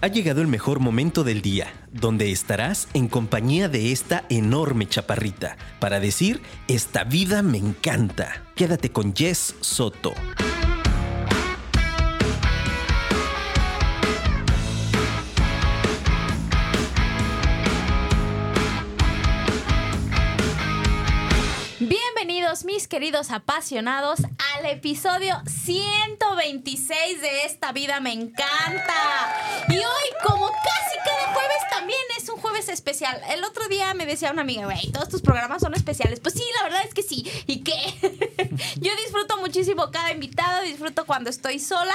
Ha llegado el mejor momento del día, donde estarás en compañía de esta enorme chaparrita, para decir, esta vida me encanta. Quédate con Jess Soto. Mis queridos apasionados al episodio 126 de Esta vida me encanta. Y hoy como casi cada jueves también es un jueves especial. El otro día me decía una amiga, güey, todos tus programas son especiales. Pues sí, la verdad es que sí. ¿Y qué? Yo disfruto muchísimo cada invitado, disfruto cuando estoy sola,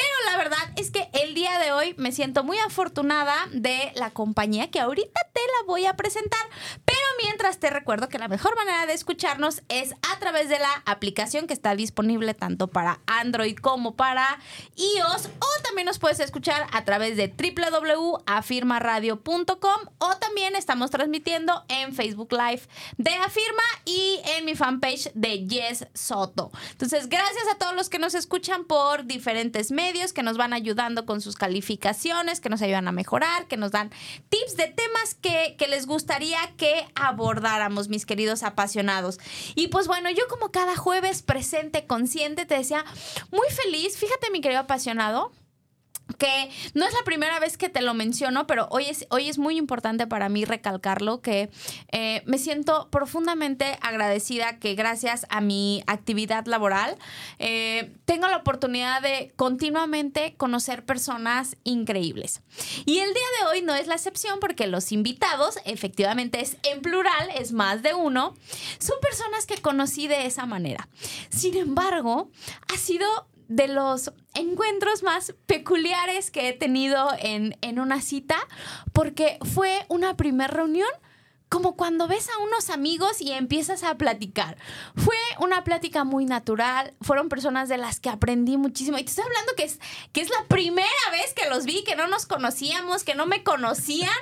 pero la verdad es que el día de hoy me siento muy afortunada de la compañía que ahorita te la voy a presentar. Pero mientras te recuerdo que la mejor manera de escucharnos es a través de la aplicación que está disponible tanto para Android como para iOS o también nos puedes escuchar a través de www.afirmaradio.com o también estamos transmitiendo en Facebook Live de Afirma y en mi fanpage de Yes Soto. Entonces, gracias a todos los que nos escuchan por diferentes medios, que nos van ayudando con sus calificaciones, que nos ayudan a mejorar, que nos dan tips de temas que, que les gustaría que abordáramos, mis queridos apasionados. Y pues bueno, yo como cada jueves presente, consciente, te decía, muy feliz, fíjate mi querido apasionado, que no es la primera vez que te lo menciono, pero hoy es, hoy es muy importante para mí recalcarlo, que eh, me siento profundamente agradecida que gracias a mi actividad laboral eh, tengo la oportunidad de continuamente conocer personas increíbles. Y el día de hoy no es la excepción porque los invitados, efectivamente es en plural, es más de uno, son personas que conocí de esa manera. Sin embargo, ha sido de los encuentros más peculiares que he tenido en, en una cita, porque fue una primera reunión como cuando ves a unos amigos y empiezas a platicar. Fue una plática muy natural, fueron personas de las que aprendí muchísimo. Y te estoy hablando que es, que es la primera vez que los vi, que no nos conocíamos, que no me conocían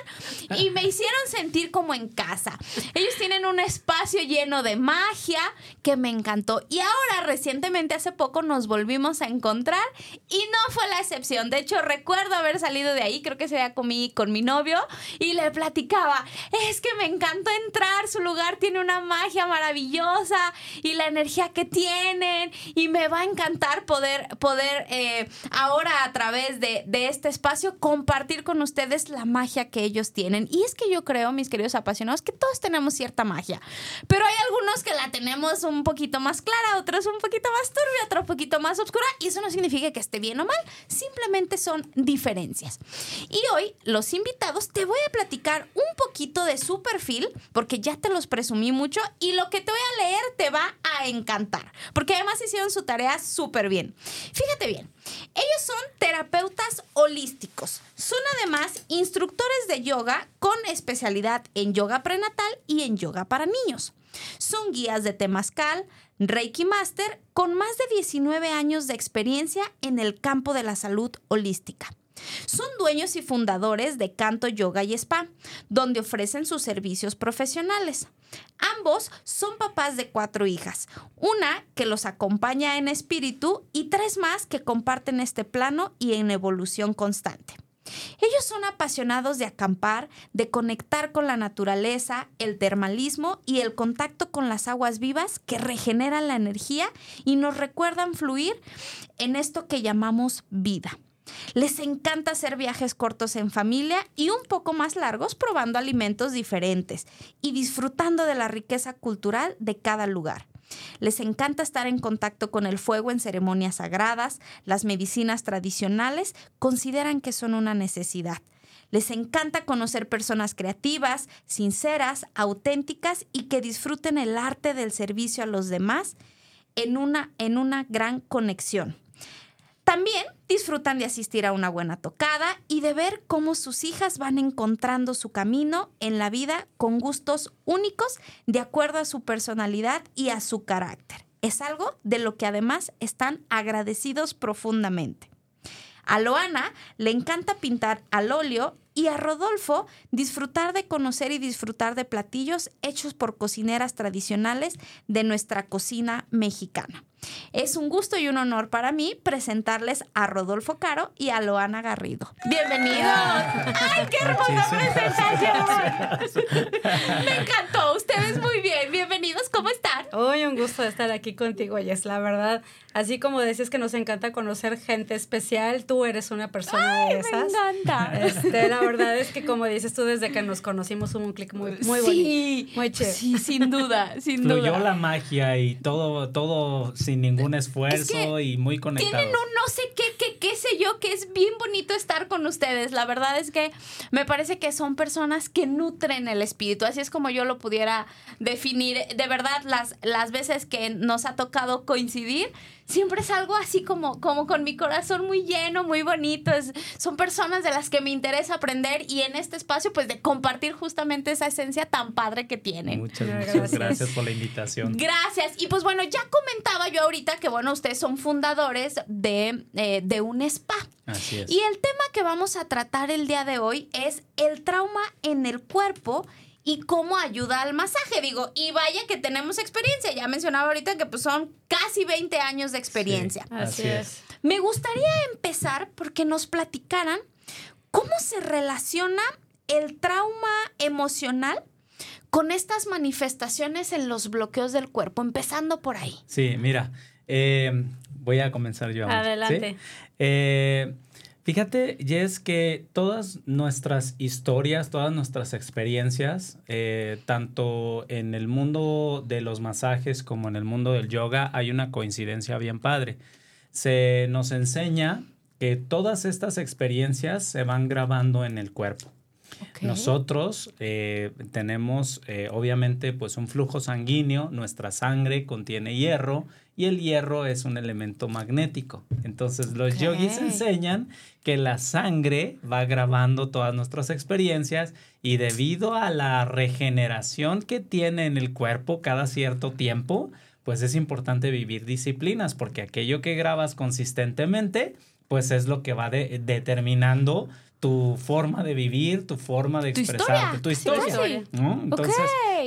y me hicieron sentir como en casa. Ellos tienen un espacio lleno de magia que me encantó. Y ahora, recientemente, hace poco, nos volvimos a encontrar y no fue la excepción. De hecho, recuerdo haber salido de ahí, creo que se había con mi, con mi novio y le platicaba, es que me encantó entrar, su lugar tiene una magia maravillosa y la energía que tienen y me va a encantar poder, poder eh, ahora a través de, de este espacio compartir con ustedes la magia que ellos tienen. Y es que yo creo, mis queridos apasionados, que todos tenemos cierta magia, pero hay algunos que la tenemos un poquito más clara, otros un poquito más turbia, otro un poquito más oscura y eso no significa que esté bien o mal, simplemente son diferencias. Y hoy los invitados te voy a platicar un poquito de su perfil porque ya te los presumí mucho y lo que te voy a leer te va a encantar, porque además hicieron su tarea súper bien. Fíjate bien, ellos son terapeutas holísticos, son además instructores de yoga con especialidad en yoga prenatal y en yoga para niños. Son guías de Temazcal, Reiki Master, con más de 19 años de experiencia en el campo de la salud holística. Son dueños y fundadores de Canto Yoga y Spa, donde ofrecen sus servicios profesionales. Ambos son papás de cuatro hijas, una que los acompaña en espíritu y tres más que comparten este plano y en evolución constante. Ellos son apasionados de acampar, de conectar con la naturaleza, el termalismo y el contacto con las aguas vivas que regeneran la energía y nos recuerdan fluir en esto que llamamos vida. Les encanta hacer viajes cortos en familia y un poco más largos probando alimentos diferentes y disfrutando de la riqueza cultural de cada lugar. Les encanta estar en contacto con el fuego en ceremonias sagradas, las medicinas tradicionales consideran que son una necesidad. Les encanta conocer personas creativas, sinceras, auténticas y que disfruten el arte del servicio a los demás en una, en una gran conexión. También disfrutan de asistir a una buena tocada y de ver cómo sus hijas van encontrando su camino en la vida con gustos únicos de acuerdo a su personalidad y a su carácter. Es algo de lo que además están agradecidos profundamente. A Loana le encanta pintar al óleo y a Rodolfo disfrutar de conocer y disfrutar de platillos hechos por cocineras tradicionales de nuestra cocina mexicana. Es un gusto y un honor para mí presentarles a Rodolfo Caro y a Loana Garrido. ¡Bienvenidos! ¡Ay, qué hermosa presentación! Me encantó. Ustedes muy bien. Bienvenidos. ¿Cómo están? Hoy un gusto estar aquí contigo, Jess. La verdad, así como decías que nos encanta conocer gente especial, tú eres una persona de esas. Me encanta. Este, la verdad es que como dices tú, desde que nos conocimos hubo un clic muy, muy bonito. Muy chévere. Sí, sin duda, sin Fluyó duda. la magia y todo, todo sin ningún esfuerzo y muy conectado. Tienen un no sé qué, qué, qué sé yo, que es bien bonito estar con ustedes. La verdad es que me parece que son personas que nutren el espíritu. Así es como yo lo pudiera definir. De verdad, las, las veces que nos ha tocado coincidir, siempre es algo así como, como con mi corazón muy lleno, muy bonito. Es- son personas de las que me interesa aprender y en este espacio, pues de compartir justamente esa esencia tan padre que tienen. Muchas, muchas Gracias. gracias por la invitación. Gracias. Y pues bueno, ya comentaba yo ahorita que bueno, ustedes son fundadores de, eh, de un spa. Así es. Y el tema que vamos a tratar el día de hoy es el trauma en el cuerpo y cómo ayuda al masaje. Digo, y vaya que tenemos experiencia. Ya mencionaba ahorita que pues son casi 20 años de experiencia. Así, es. Me gustaría empezar porque nos platicaran cómo se relaciona el trauma emocional con estas manifestaciones en los bloqueos del cuerpo, empezando por ahí. Sí, mira, eh, voy a comenzar yo. ahora, ¿sí? Adelante. Eh, fíjate, Jess, que todas nuestras historias, todas nuestras experiencias, eh, tanto en el mundo de los masajes como en el mundo del yoga, hay una coincidencia bien padre. Se nos enseña que todas estas experiencias se van grabando en el cuerpo. Nosotros eh, tenemos eh, obviamente pues un flujo sanguíneo, nuestra sangre contiene hierro y el hierro es un elemento magnético. Entonces los yogis enseñan que la sangre va grabando todas nuestras experiencias y debido a la regeneración que tiene en el cuerpo cada cierto tiempo, pues es importante vivir disciplinas porque aquello que grabas consistentemente pues es lo que va de- determinando tu forma de vivir, tu forma de Tu expresarte, historia, tu historia. sí. ¿no? Entonces,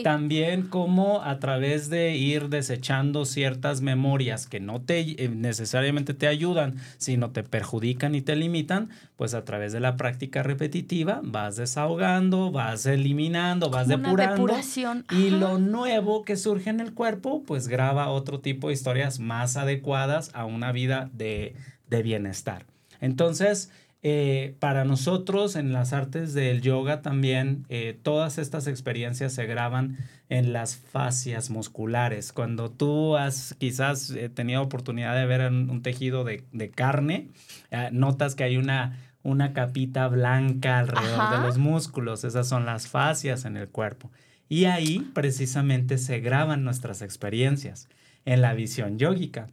también como a través de ir desechando ciertas memorias que no te eh, necesariamente te ayudan, sino te perjudican y te limitan, pues a través de la práctica repetitiva vas desahogando, vas eliminando, vas Como depurando. depuración. Y lo nuevo que surge en el cuerpo, pues graba otro tipo de historias más adecuadas a una vida de, de bienestar. Entonces, eh, para nosotros en las artes del yoga también, eh, todas estas experiencias se graban en las fascias musculares. Cuando tú has quizás eh, tenido oportunidad de ver un, un tejido de, de carne, notas que hay una, una capita blanca alrededor Ajá. de los músculos. Esas son las fascias en el cuerpo. Y ahí precisamente se graban nuestras experiencias en la visión yógica.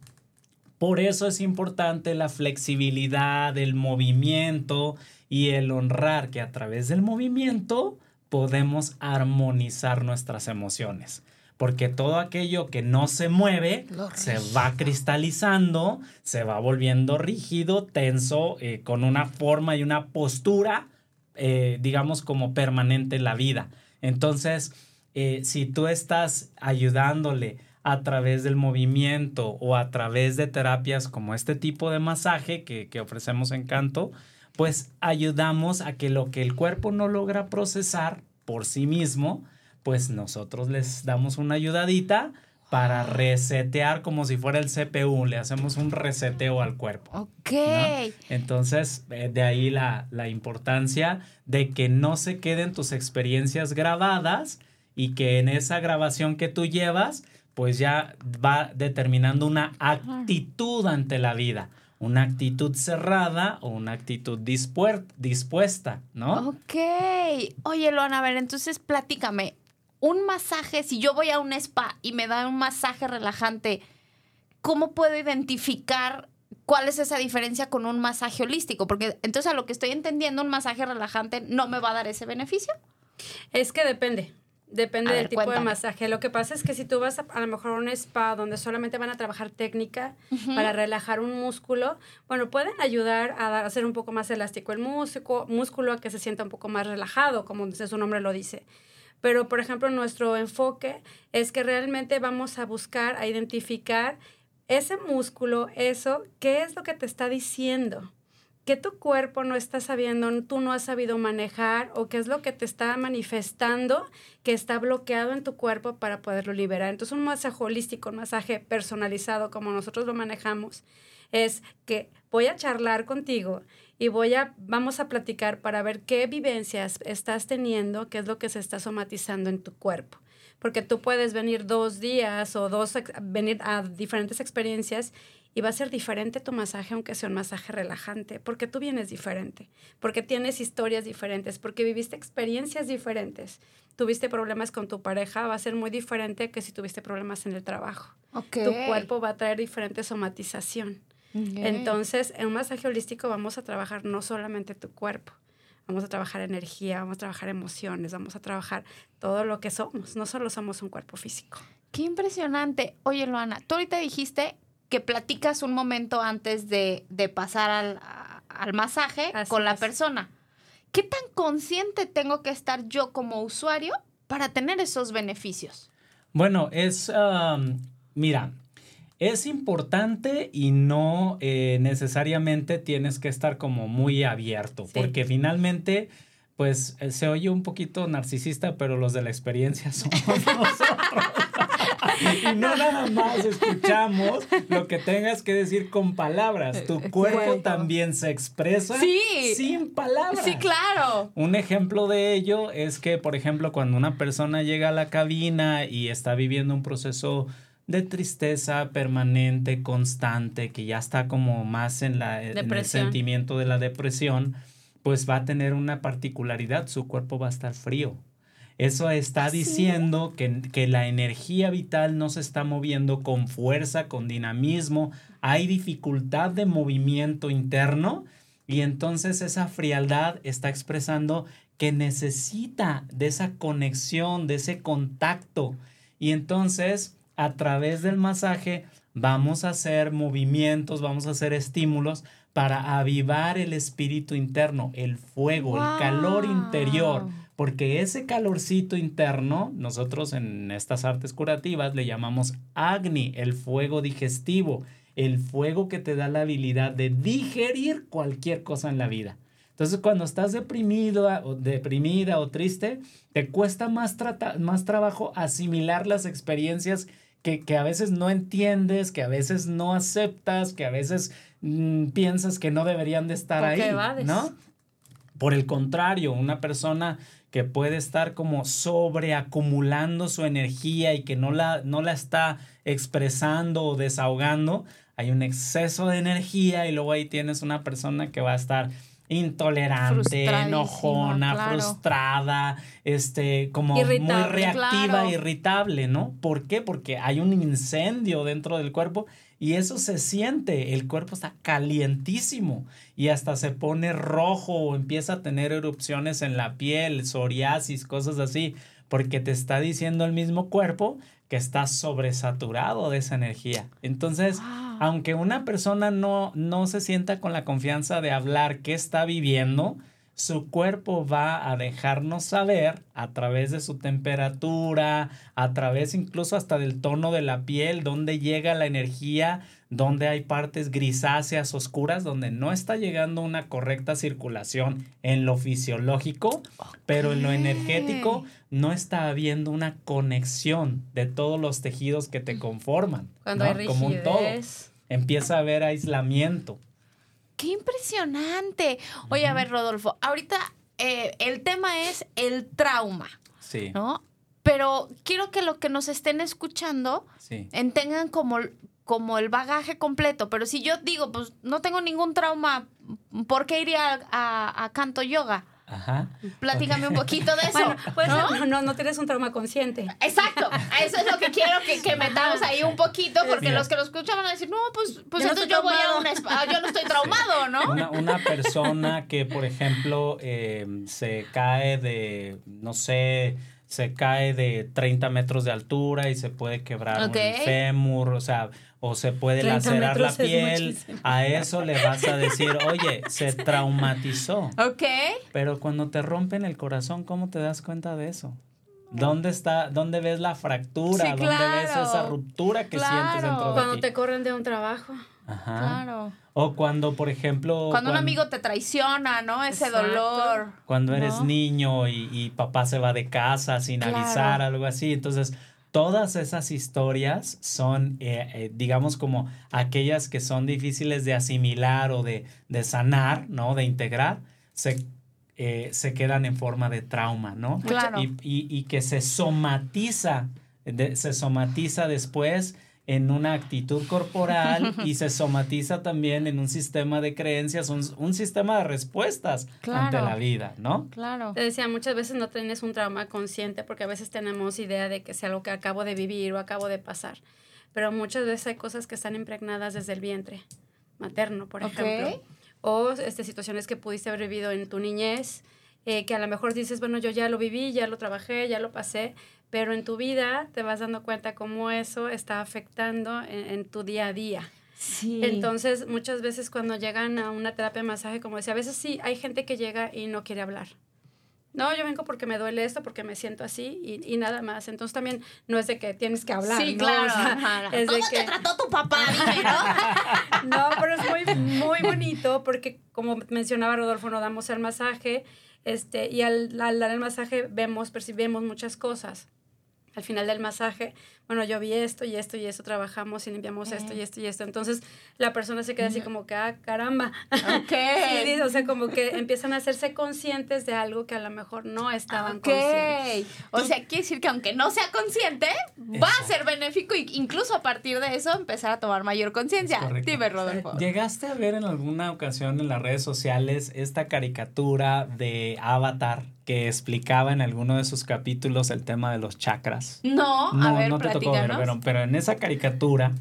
Por eso es importante la flexibilidad, el movimiento y el honrar que a través del movimiento podemos armonizar nuestras emociones. Porque todo aquello que no se mueve se va cristalizando, se va volviendo rígido, tenso, eh, con una forma y una postura, eh, digamos, como permanente en la vida. Entonces, eh, si tú estás ayudándole a través del movimiento o a través de terapias como este tipo de masaje que, que ofrecemos en Canto, pues ayudamos a que lo que el cuerpo no logra procesar por sí mismo, pues nosotros les damos una ayudadita para resetear como si fuera el CPU, le hacemos un reseteo al cuerpo. Ok. ¿no? Entonces, eh, de ahí la, la importancia de que no se queden tus experiencias grabadas y que en esa grabación que tú llevas, pues ya va determinando una actitud ante la vida, una actitud cerrada o una actitud dispuesta, ¿no? Ok. Oye, Luana, a ver, entonces platícame. Un masaje, si yo voy a un spa y me dan un masaje relajante, ¿cómo puedo identificar cuál es esa diferencia con un masaje holístico? Porque entonces a lo que estoy entendiendo, un masaje relajante no me va a dar ese beneficio. Es que depende. Depende A del ver, tipo de masaje. Lo que pasa es que si tú vas a, a lo mejor a un spa donde solamente van a trabajar técnica para relajar un músculo, bueno, pueden ayudar a hacer un poco más elástico el músculo, músculo a que se sienta un poco más relajado, como su nombre lo dice. Pero, por ejemplo, nuestro enfoque es que realmente vamos a buscar, a identificar ese músculo, eso, ¿qué es lo que te está diciendo? Que tu cuerpo no está sabiendo, tú no has sabido manejar o qué es lo que te está manifestando que está bloqueado en tu cuerpo para poderlo liberar. Entonces un masaje holístico, un masaje personalizado como nosotros lo manejamos, es que voy a charlar contigo y voy a, vamos a platicar para ver qué vivencias estás teniendo, qué es lo que se está somatizando en tu cuerpo. Porque tú puedes venir dos días o dos, venir a diferentes experiencias y va a ser diferente tu masaje aunque sea un masaje relajante, porque tú vienes diferente, porque tienes historias diferentes, porque viviste experiencias diferentes. Tuviste problemas con tu pareja, va a ser muy diferente que si tuviste problemas en el trabajo. Tu cuerpo va a traer diferente somatización. Entonces, en un masaje holístico vamos a trabajar no solamente tu cuerpo, vamos a trabajar energía, vamos a trabajar emociones, vamos a trabajar todo lo que somos, no solo somos un cuerpo físico. Qué impresionante. Oye, Loana, tú ahorita dijiste que platicas un momento antes de, pasar al, masaje con la persona. ¿Qué tan consciente tengo que estar yo como usuario para tener esos beneficios? Bueno, es, mira, es importante y no eh, necesariamente tienes que estar como muy abierto, porque finalmente pues eh, se oye un poquito narcisista, pero los de la experiencia somos nosotros. y no nada más escuchamos lo que tengas que decir con palabras. Tu cuerpo también se expresa sin palabras. Sí, claro. Un ejemplo de ello es que, por ejemplo, cuando una persona llega a la cabina y está viviendo un proceso de tristeza permanente, constante, que ya está como más en, la, en el sentimiento de la depresión, pues va a tener una particularidad, su cuerpo va a estar frío. Eso está diciendo que, que, la energía vital no se está moviendo con fuerza, con dinamismo, hay dificultad de movimiento interno y entonces esa frialdad está expresando que necesita de esa conexión, de ese contacto. Y entonces a través del masaje vamos a hacer movimientos, vamos a hacer estímulos para avivar el espíritu interno, el fuego, el calor interior, porque ese calorcito interno, nosotros en estas artes curativas le llamamos Agni, el fuego digestivo, el fuego que te da la habilidad de digerir cualquier cosa en la vida. Entonces, cuando estás deprimido o deprimida o triste, te cuesta más, más trabajo asimilar las experiencias que, que, a veces no entiendes, que a veces no aceptas, que a veces Mm, piensas que no deberían de estar ahí, ¿no? Por el contrario, una persona que puede estar como sobreacumulando su energía y que no la, no la está expresando o desahogando, hay un exceso de energía y luego ahí tienes una persona que va a estar intolerante, enojona, frustrada, este, como muy reactiva, irritable, ¿no? ¿Por qué? Porque hay un incendio dentro del cuerpo y eso se siente, el cuerpo está calientísimo y hasta se pone rojo o empieza a tener erupciones en la piel, psoriasis, cosas así, porque te está diciendo el mismo cuerpo que está sobresaturado de esa energía. Entonces, aunque una persona no, no se sienta con la confianza de hablar qué está viviendo, su cuerpo va a dejarnos saber a través de su temperatura, a través incluso hasta del tono de la piel, dónde llega la energía, dónde hay partes grisáceas oscuras, donde no está llegando una correcta circulación en lo fisiológico, pero en lo energético no está habiendo una conexión de todos los tejidos que te conforman. Cuando hay. Como un todo. Empieza a haber aislamiento. ¡Qué impresionante! Oye, a ver, Rodolfo, ahorita eh, el tema es el trauma. Sí. ¿No? Pero quiero que lo que nos estén escuchando sí. tengan como, como el bagaje completo. Pero si yo digo, pues no tengo ningún trauma, ¿por qué iría a, a canto yoga? Ajá. Platícame un poquito de eso. pues ¿no? ¿no? no, tienes un trauma consciente. Exacto. Eso es lo que quiero que, que metamos ahí un poquito, porque los que lo escuchan van a decir, no, pues, pues entonces yo voy a una yo no estoy traumado, ¿no? Una, una persona que, por ejemplo, eh, se cae de, no sé, se cae de 30 metros de altura y se puede quebrar un fémur, o sea, o se puede lacerar la piel. A eso le vas a decir, oye, se traumatizó. Ok. Pero cuando te rompen el corazón, ¿cómo te das cuenta de eso? ¿Dónde está, dónde ves la fractura? Sí, ¿Dónde ves esa ruptura que sientes Claro. dentro de Cuando ti? te corren de un trabajo. Ajá. Claro. O cuando, por ejemplo, Cuando un amigo te traiciona, ¿no? Ese Exacto. dolor. cuando eres ¿no? niño y, y papá se va de casa sin Claro. avisar, algo así. Entonces, todas esas historias son, eh, eh, digamos, como aquellas que son difíciles de asimilar o de, de sanar, ¿no? De integrar, se, eh, se quedan en forma de trauma, ¿no? Claro. Y, y- y que se somatiza, de- se somatiza después en una actitud corporal y se somatiza también en un sistema de creencias, un, un sistema de respuestas ante la vida, ¿no? Claro. Te decía, muchas veces no tienes un trauma consciente porque a veces tenemos idea de que sea algo que acabo de vivir o acabo de pasar. Pero muchas veces hay cosas que están impregnadas desde el vientre materno, por ejemplo. O este, situaciones que pudiste haber vivido en tu niñez, eh, que a lo mejor dices, bueno, yo ya lo viví, ya lo trabajé, ya lo pasé, pero en tu vida te vas dando cuenta cómo eso está afectando en, en tu día a día. Sí. Entonces, muchas veces cuando llegan a una terapia de masaje, como decía, a veces sí, hay gente que llega y no quiere hablar. No, yo vengo porque me duele esto, porque me siento así y, y nada más. Entonces también no es de que tienes que hablar. Sí, ¿no? claro. O sea, ajá. es de ¿Cómo te que- trató tu papá? Dime, ¿no? no, pero es muy, muy bonito porque, como mencionaba Rodolfo, nos damos el masaje este, y al, al dar el masaje vemos, percibimos muchas cosas. Al final del masaje, bueno, yo vi esto y esto y esto, trabajamos y limpiamos esto y esto y esto. Entonces la persona se queda así como que, ah, caramba. Ok. Sí, dice, o sea, como que empiezan a hacerse conscientes de algo que a lo mejor no estaban Ok. conscientes. O sea, quiere decir que aunque no sea consciente, va a ser benéfico e incluso a partir de eso empezar a tomar mayor conciencia. Correcto. Dime, Rodolfo. ¿Llegaste a ver en alguna ocasión en las redes sociales esta caricatura de Avatar que explicaba en alguno de sus capítulos el tema de los chakras? No, a ver, te tocó ver, platícanos. pero, pero en esa caricatura,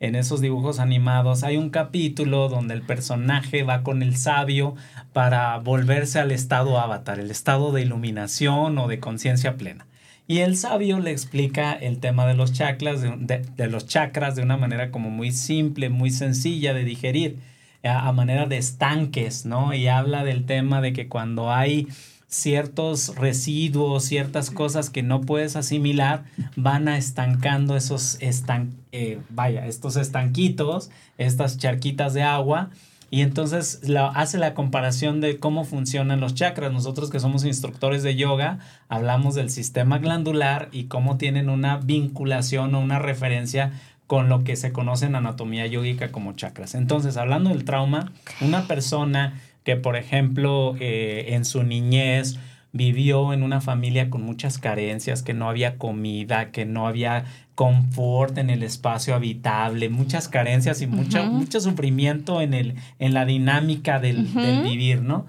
en esos dibujos animados, hay un capítulo donde el personaje va con el sabio para volverse al estado avatar, el estado de iluminación o de conciencia plena. Y el sabio le explica el tema de los chakras, de, de- de los chakras de una manera como muy simple, muy sencilla de digerir, a, a manera de estanques, ¿no? Y habla del tema de que cuando hay ciertos residuos, ciertas cosas que no puedes asimilar, van a estancando esos estan eh, vaya, estos estanquitos, estas charquitas de agua. Y entonces la, hace la comparación de cómo funcionan los chakras. Nosotros que somos instructores de yoga, hablamos del sistema glandular y cómo tienen una vinculación o una referencia con lo que se conoce en anatomía yógica como chakras. Entonces, hablando del trauma, una persona que, por ejemplo, eh, en su niñez vivió en una familia con muchas carencias, que no había comida, que no había confort en el espacio habitable, muchas carencias y mucho, mucho sufrimiento en, el, en la dinámica del, del vivir, ¿no?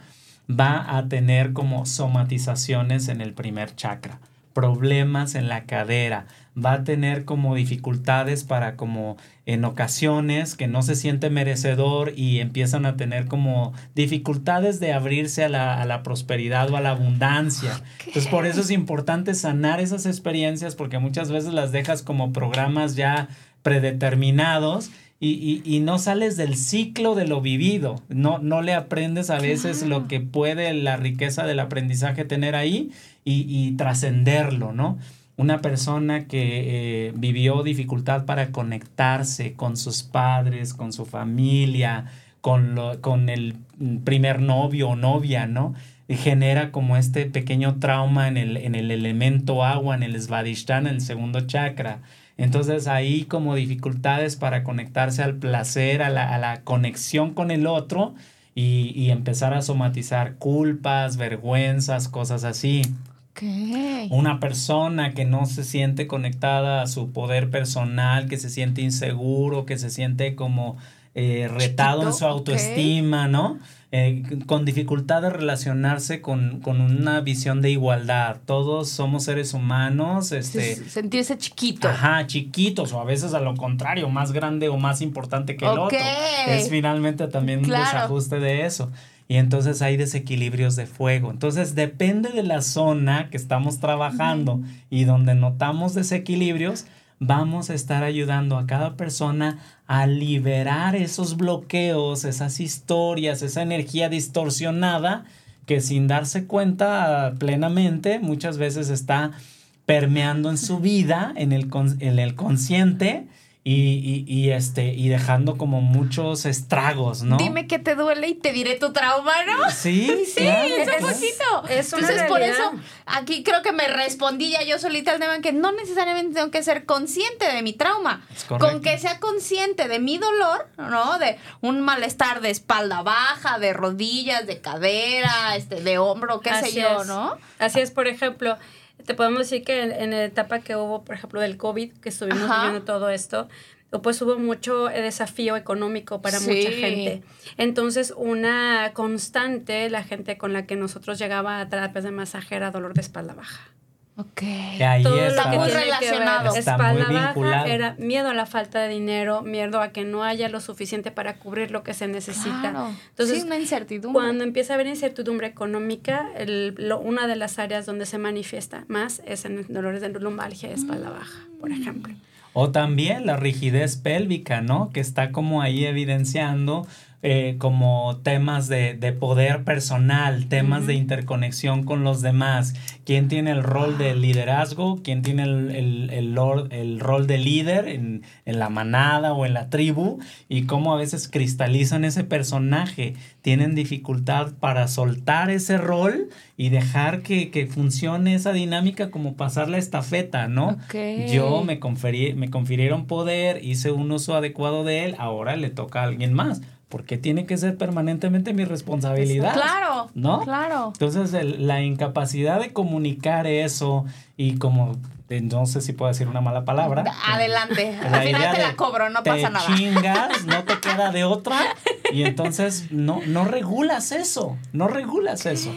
Va a tener como somatizaciones en el primer chakra, problemas en la cadera, va a tener como dificultades para como en ocasiones que no se siente merecedor y empiezan a tener como dificultades de abrirse a la, a la prosperidad o a la abundancia. Entonces por eso es importante sanar esas experiencias porque muchas veces las dejas como programas ya predeterminados y, y- y no sales del ciclo de lo vivido, no, no le aprendes a veces lo que puede la riqueza del aprendizaje tener ahí y, y trascenderlo, ¿no? Una persona que eh, vivió dificultad para conectarse con sus padres, con su familia, con, lo- con el primer novio o novia, ¿no? Genera como este pequeño trauma en el, en el elemento agua, en el svadhisthana, en el segundo chakra. Entonces ahí como dificultades para conectarse al placer, a la, a la conexión con el otro y, y empezar a somatizar culpas, vergüenzas, cosas así. Una persona que no se siente conectada a su poder personal, que se siente inseguro, que se siente como eh, retado en su autoestima, ¿no? Eh, con dificultad de relacionarse con, con una visión de igualdad. Todos somos seres humanos, este... Sentirse chiquito. Ajá, chiquitos o a veces a lo contrario, más grande o más importante que el otro. Es finalmente también un desajuste de eso. Y entonces hay desequilibrios de fuego. Entonces depende de la zona que estamos trabajando y donde notamos desequilibrios, vamos a estar ayudando a cada persona a liberar esos bloqueos, esas historias, esa energía distorsionada que sin darse cuenta plenamente muchas veces está permeando en su vida, en el, en el consciente y, y, este, y dejando como muchos estragos, ¿no? Dime que te duele y te diré tu trauma, ¿no? Sí, sí, es un poquito. Es Entonces, por eso, aquí creo que me respondí ya yo solita al tema que no necesariamente tengo que ser consciente de mi trauma. Con que sea consciente de mi dolor, ¿no? De un malestar de espalda baja, de rodillas, de cadera, este, de hombro, qué sé yo, ¿no? Así es, por ejemplo te podemos decir que en, la etapa que hubo, por ejemplo, del COVID, que estuvimos viviendo todo esto, pues hubo mucho eh, desafío económico para mucha gente. Entonces, una constante, la gente con la que nosotros llegaba a terapias de masaje era dolor de espalda baja. Ok. ahí Todo está, lo que muy relacionado. espalda baja era miedo a la falta de dinero, miedo a que no haya lo suficiente para cubrir lo que se necesita. Entonces, una incertidumbre. Cuando empieza a haber incertidumbre económica, el, una de las áreas donde se manifiesta más es en dolores de lumbalgia y espalda baja, por ejemplo. O también la rigidez pélvica, ¿no? Que está como ahí evidenciando eh, como temas de, poder personal, temas de interconexión con los demás, quién tiene el rol de liderazgo, quién tiene el, el, el, rol de líder en, la manada o en la tribu y cómo a veces cristalizan ese personaje, tienen dificultad para soltar ese rol y dejar que, funcione esa dinámica como pasar la estafeta, ¿no? Yo me, conferí, me confirieron poder, hice un uso adecuado de él, ahora le toca a alguien más porque tiene que ser permanentemente mi responsabilidad. Claro, ¿no? Claro. Entonces, la incapacidad de comunicar eso y como, no sé si puedo decir una mala palabra. Adelante, al final te la cobro, no pasa nada. Chingas, no te queda de otra y entonces no, no regulas eso, no regulas eso.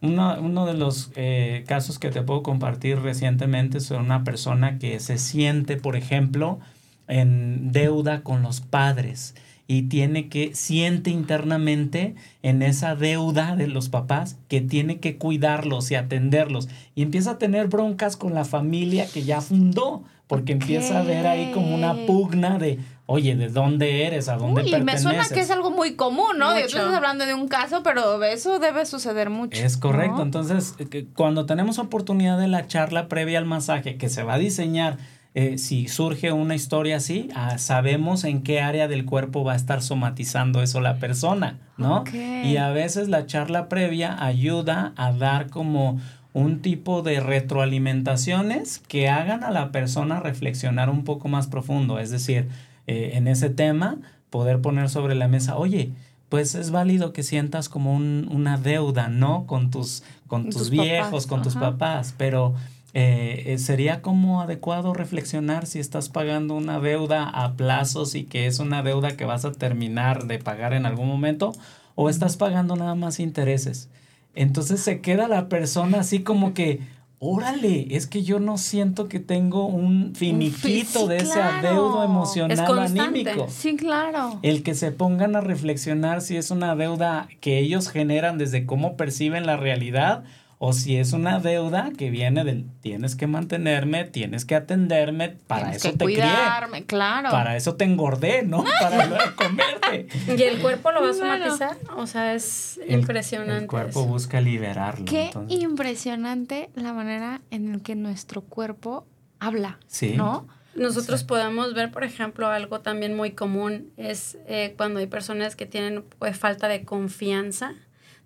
Uno, uno, de los eh, casos que te puedo compartir recientemente es una persona que se siente, por ejemplo, en deuda con los padres y tiene que, siente internamente en esa deuda de los papás que tiene que cuidarlos y atenderlos. Y empieza a tener broncas con la familia que ya fundó, porque empieza a ver ahí como una pugna de, oye, ¿de dónde eres? ¿A dónde Uy, Y me suena que es algo muy común, ¿no? Estás hablando de un caso, pero eso debe suceder mucho. Es correcto. Entonces, eh, cuando tenemos oportunidad de la charla previa al masaje, que se va a diseñar eh, si surge una historia así, ah, sabemos en qué área del cuerpo va a estar somatizando eso la persona, ¿no? Y a veces la charla previa ayuda a dar como un tipo de retroalimentaciones que hagan a la persona reflexionar un poco más profundo. Es decir, eh, en ese tema, poder poner sobre la mesa, oye, pues es válido que sientas como una deuda, ¿no? Con tus, con tus, viejos, con tus papás, pero eh, eh, sería como adecuado reflexionar si estás pagando una deuda a plazos y que es una deuda que vas a terminar de pagar en algún momento o estás pagando nada más intereses. Entonces se queda la persona así como que, órale, es que yo no siento que tengo un finiquito de ese adeudo emocional anímico. Sí, claro. El que se pongan a reflexionar si es una deuda que ellos generan desde cómo perciben la realidad o si es una deuda que viene del tienes que mantenerme, tienes que atenderme, para eso te cuidarme, claro. Para eso te engordé, ¿no? Para luego comerte. Y el cuerpo lo va a somatizar, o sea, es impresionante. El cuerpo busca liberarlo. Qué impresionante la manera en la que nuestro cuerpo habla, sí. ¿no? Nosotros podemos ver, por ejemplo, algo también muy común es eh, cuando hay personas que tienen pues, falta de confianza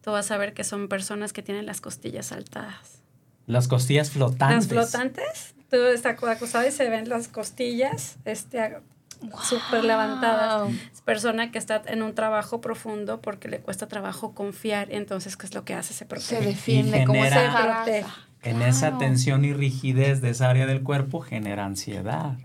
tú vas a ver que son personas que tienen las costillas saltadas. Las costillas flotantes. Las flotantes. Tú estás acostado y se ven las costillas este, súper levantadas. Es persona que está en un trabajo profundo porque le cuesta trabajo confiar. Entonces, ¿qué es lo que hace? Se protege. Se defiende, como se protege. En esa tensión y rigidez de esa área del cuerpo genera ansiedad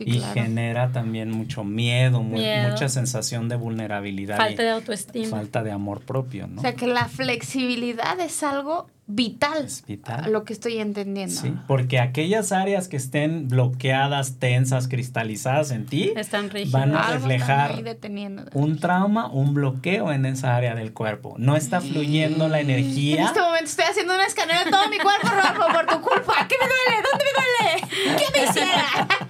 y genera también mucho miedo, mucha sensación de vulnerabilidad. Falta de autoestima. Falta de amor propio, ¿no? O sea que la flexibilidad es algo vital. Es vital. Lo que estoy entendiendo. Sí, porque aquellas áreas que estén bloqueadas, tensas, cristalizadas en ti, Están van a reflejar un trauma, un bloqueo en esa área del cuerpo. No está fluyendo la energía. En este momento estoy haciendo un escaneo de todo mi cuerpo rojo por tu culpa. ¿Qué me duele? ¿Dónde me duele? ¿Qué me hiciera?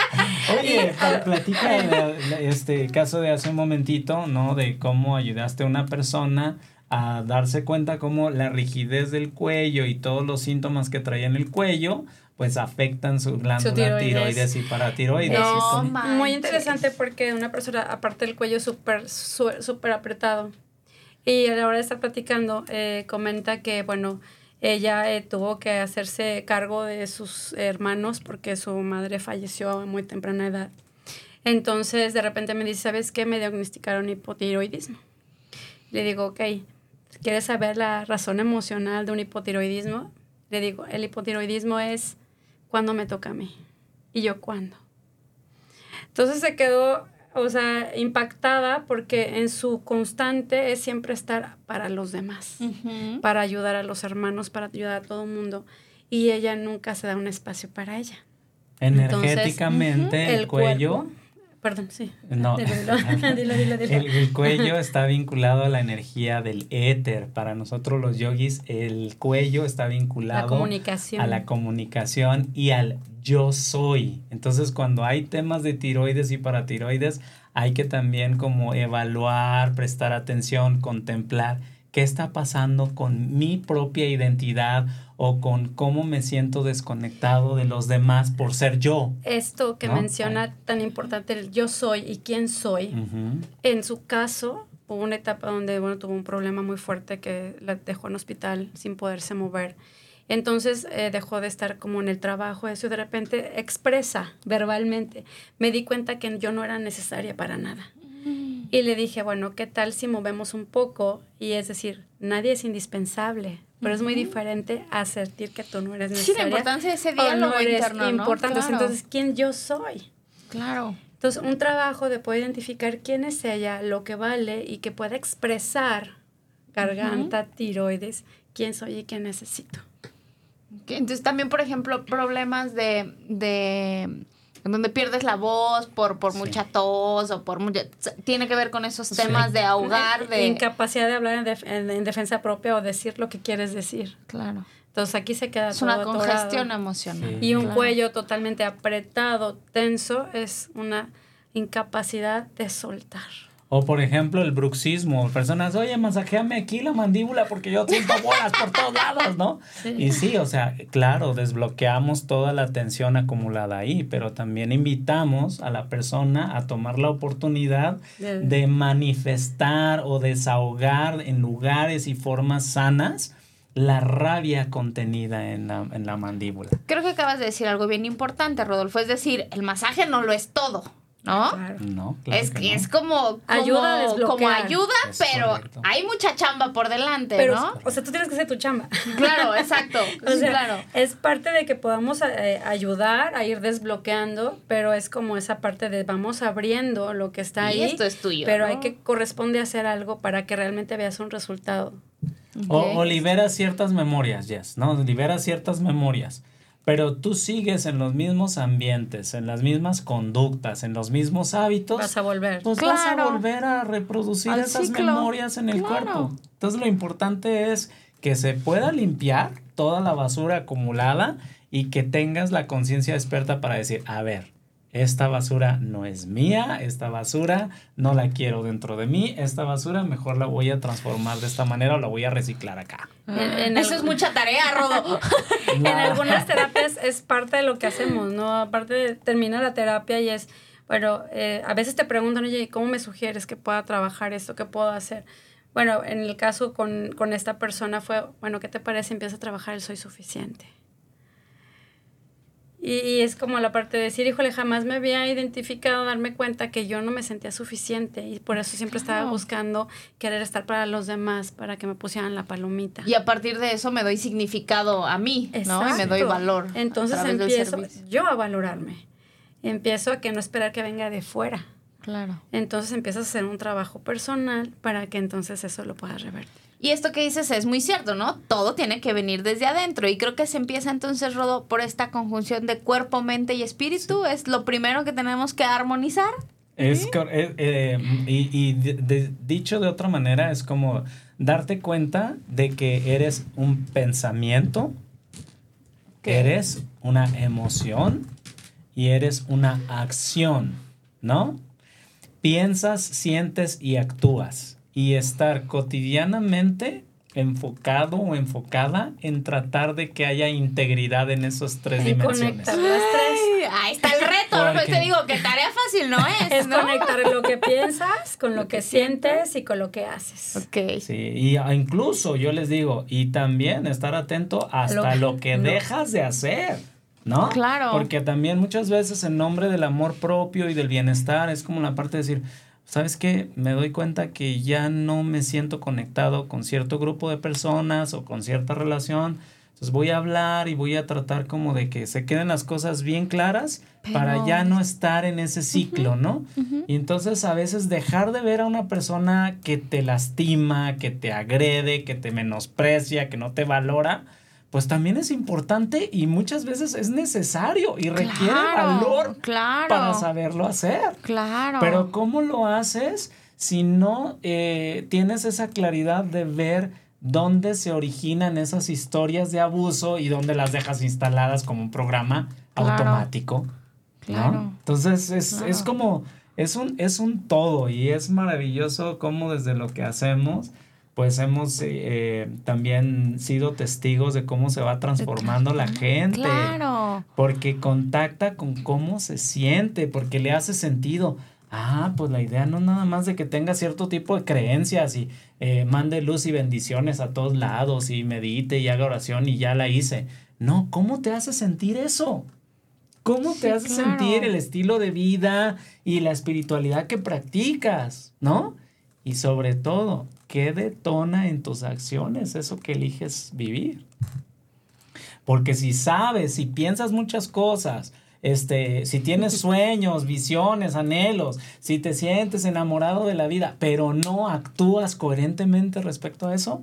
Oye, platica de este caso de hace un momentito, ¿no? De cómo ayudaste a una persona a darse cuenta cómo la rigidez del cuello y todos los síntomas que traía en el cuello pues afectan su glándula tiroides. y paratiroides. No, muy interesante porque una persona, aparte del cuello súper súper apretado, y a la hora de estar platicando, eh, comenta que, bueno, ella eh, tuvo que hacerse cargo de sus hermanos porque su madre falleció a muy temprana edad. Entonces, de repente me dice, ¿sabes qué? Me diagnosticaron hipotiroidismo. Le digo, ok, ¿quieres saber la razón emocional de un hipotiroidismo? Le digo, el hipotiroidismo es cuando me toca a mí. Y yo, ¿cuándo? Entonces se quedó, o sea, impactada porque en su constante es siempre estar para los demás, para ayudar a los hermanos, para ayudar a todo el mundo. Y ella nunca se da un espacio para ella. Energéticamente, el, cuello Perdón, sí. No. El, cuello está vinculado a la energía del éter. Para nosotros los yogis, el cuello está vinculado a la comunicación y al yo soy. Entonces, cuando hay temas de tiroides y paratiroides, hay que también como evaluar, prestar atención, contemplar qué está pasando con mi propia identidad o con cómo me siento desconectado de los demás por ser yo. Esto que menciona tan importante, el yo soy y quién soy, en su caso hubo una etapa donde bueno, tuvo un problema muy fuerte que la dejó en hospital sin poderse mover. Entonces eh, dejó de estar como en el trabajo, eso de repente expresa verbalmente. Me di cuenta que yo no era necesaria para nada. Mm. Y le dije, bueno, ¿qué tal si movemos un poco? Y es decir, nadie es indispensable, pero es muy diferente a sentir que tú no eres necesaria. Sí, la importancia de ese diálogo no eres importante. Entonces, ¿quién yo soy? Claro. Entonces, un trabajo de poder identificar quién es ella, lo que vale y que pueda expresar garganta, tiroides, quién soy y qué necesito. Entonces, también, por ejemplo, problemas de, de en donde pierdes la voz por, por mucha tos o por mucha... Tiene que ver con esos temas de ahogar, de... Incapacidad de hablar en, defensa propia o decir lo que quieres decir. Claro. Entonces aquí se queda es una congestión emocional. Y un cuello totalmente apretado, tenso, es una incapacidad de soltar. O por ejemplo el bruxismo, personas, oye, masajeame aquí la mandíbula porque yo siento bolas por todos lados, ¿no? Y sí, o sea, claro, desbloqueamos toda la tensión acumulada ahí, pero también invitamos a la persona a tomar la oportunidad de manifestar o desahogar en lugares y formas sanas la rabia contenida en la, en la mandíbula. Creo que acabas de decir algo bien importante, Rodolfo, es decir, el masaje no lo es todo. ¿No? No, es que es como, ayuda como ayuda, pero hay mucha chamba por delante, ¿no? O sea, tú tienes que hacer tu chamba. Claro, exacto. claro. Es parte de que podamos eh, ayudar a ir desbloqueando, pero es como esa parte de vamos abriendo lo que está ahí. esto es tuyo. Pero hay que corresponde hacer algo para que realmente veas un resultado. O, o libera ciertas memorias, Yes, ¿no? Libera ciertas memorias pero tú sigues en los mismos ambientes, en las mismas conductas, en los mismos hábitos, vas a volver. Pues vas a volver a reproducir esas memorias en el cuerpo. Entonces lo importante es que se pueda limpiar toda la basura acumulada y que tengas la conciencia experta para decir, a ver, esta basura no es mía, esta basura no la quiero dentro de mí, esta basura mejor la voy a transformar de esta manera o la voy a reciclar acá. Eso es mucha tarea, Rodo. en algunas terapias es parte de lo que hacemos, ¿no? Aparte de terminar la terapia y es, bueno, eh, a veces te preguntan, oye, ¿cómo me sugieres que pueda trabajar esto? ¿Qué puedo hacer? Bueno, en el caso con, con esta persona fue, bueno, ¿qué te parece? Empieza a trabajar el soy suficiente y, es como la parte de decir, híjole, jamás me había identificado, darme cuenta que yo no me sentía suficiente y por eso siempre estaba buscando querer estar para los demás, para que me pusieran la palomita. Y a partir de eso me doy significado a mí, ¿no? Y me doy valor. Entonces empiezo yo a valorarme. Empiezo a que no esperar que venga de fuera. Claro. Entonces empiezas a hacer un trabajo personal para que entonces eso lo puedas revertir. Y esto que dices es muy cierto, ¿no? Todo tiene que venir desde adentro. Y creo que se empieza entonces, Rodo, por esta conjunción de cuerpo, mente y espíritu. Es lo primero que tenemos que armonizar. Es, eh, eh, y, dicho de otra manera, es como darte cuenta de que eres un pensamiento, que eres una emoción y eres una acción, ¿no? Piensas, sientes y actúas y estar cotidianamente enfocado o enfocada en tratar de que haya integridad en esas tres En dimensiones. conectar las tres. Ahí está el reto. ¿no? Pues Porque- te digo que tarea fácil no es. Es ¿no? conectar lo que piensas con lo que sientes y con lo que haces. Ok. Sí, y a- incluso yo les digo, y también estar atento hasta Lo- lo, que lo- dejas de hacer, ¿no? Claro. Porque también muchas veces en nombre del amor propio y del bienestar es como la parte de decir, ¿sabes qué? Me doy cuenta que ya no me siento conectado con cierto grupo de personas o con cierta relación. Entonces voy a hablar y voy a tratar como de que se queden las cosas bien claras para ya no estar en ese ciclo, ¿no? Y entonces a veces dejar de ver a una persona que te lastima, que te agrede, que te menosprecia, que no te valora, pues también es importante y muchas veces es necesario y requiere Claro, valor claro. para saberlo hacer. Claro. Pero ¿cómo lo haces si no eh, tienes esa claridad de ver dónde se originan esas historias de abuso y dónde las dejas instaladas como un programa Claro. automático? ¿no? Claro. Entonces es, es como, es un, es un todo y es maravilloso cómo desde lo que hacemos, pues hemos eh, también sido testigos de cómo se va transformando la gente. Claro. Porque contacta con cómo se siente, porque le hace sentido. Ah, pues la idea no es nada más de que tenga cierto tipo de creencias y eh, mande luz y bendiciones a todos lados y medite y haga oración y ya la hice. No, ¿cómo te hace sentir eso? ¿Cómo Sí, te hace claro. sentir el estilo de vida y la espiritualidad que practicas? ¿No? Y sobre todo, ¿qué detona en tus acciones eso que eliges vivir? Porque si sabes, si piensas muchas cosas, este, si tienes sueños, visiones, anhelos, si te sientes enamorado de la vida, pero no actúas coherentemente respecto a eso,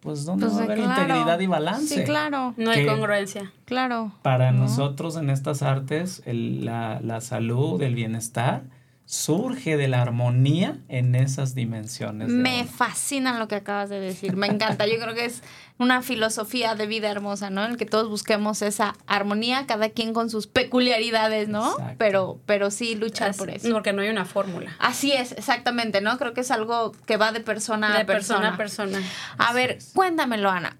pues ¿dónde Pues, va a haber claro. integridad y balance? Sí, claro. No hay Que- congruencia. Claro. Para ¿No? nosotros en estas artes, el- la, la salud, el bienestar, surge de la armonía en esas dimensiones. Me fascina lo que acabas de decir. Me encanta. Yo creo que es una filosofía de vida hermosa, ¿no? En el que todos busquemos esa armonía, cada quien con sus peculiaridades, ¿no? Exacto. Pero, pero sí luchar por eso. Porque no hay una fórmula. Así es, exactamente, ¿no? Creo que es algo que va de persona De a persona persona. a persona. A ver, cuéntamelo, Ana.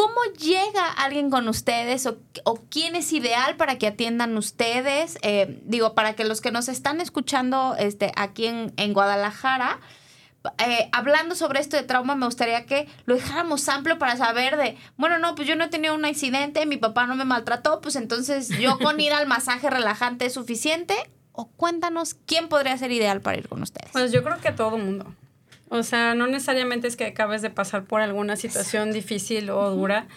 ¿Cómo llega alguien con ustedes o, quién es ideal para que atiendan ustedes? Eh, digo, para que los que nos están escuchando este, aquí en, Guadalajara, eh, hablando sobre esto de trauma, me gustaría que lo dejáramos amplio para saber de, bueno, no, pues yo no he tenido un accidente, mi papá no me maltrató, pues entonces yo con ir al masaje relajante es suficiente. O cuéntanos quién podría ser ideal para ir con ustedes. Pues yo creo que todo mundo. O sea, no necesariamente es que acabes de pasar por alguna situación difícil o dura.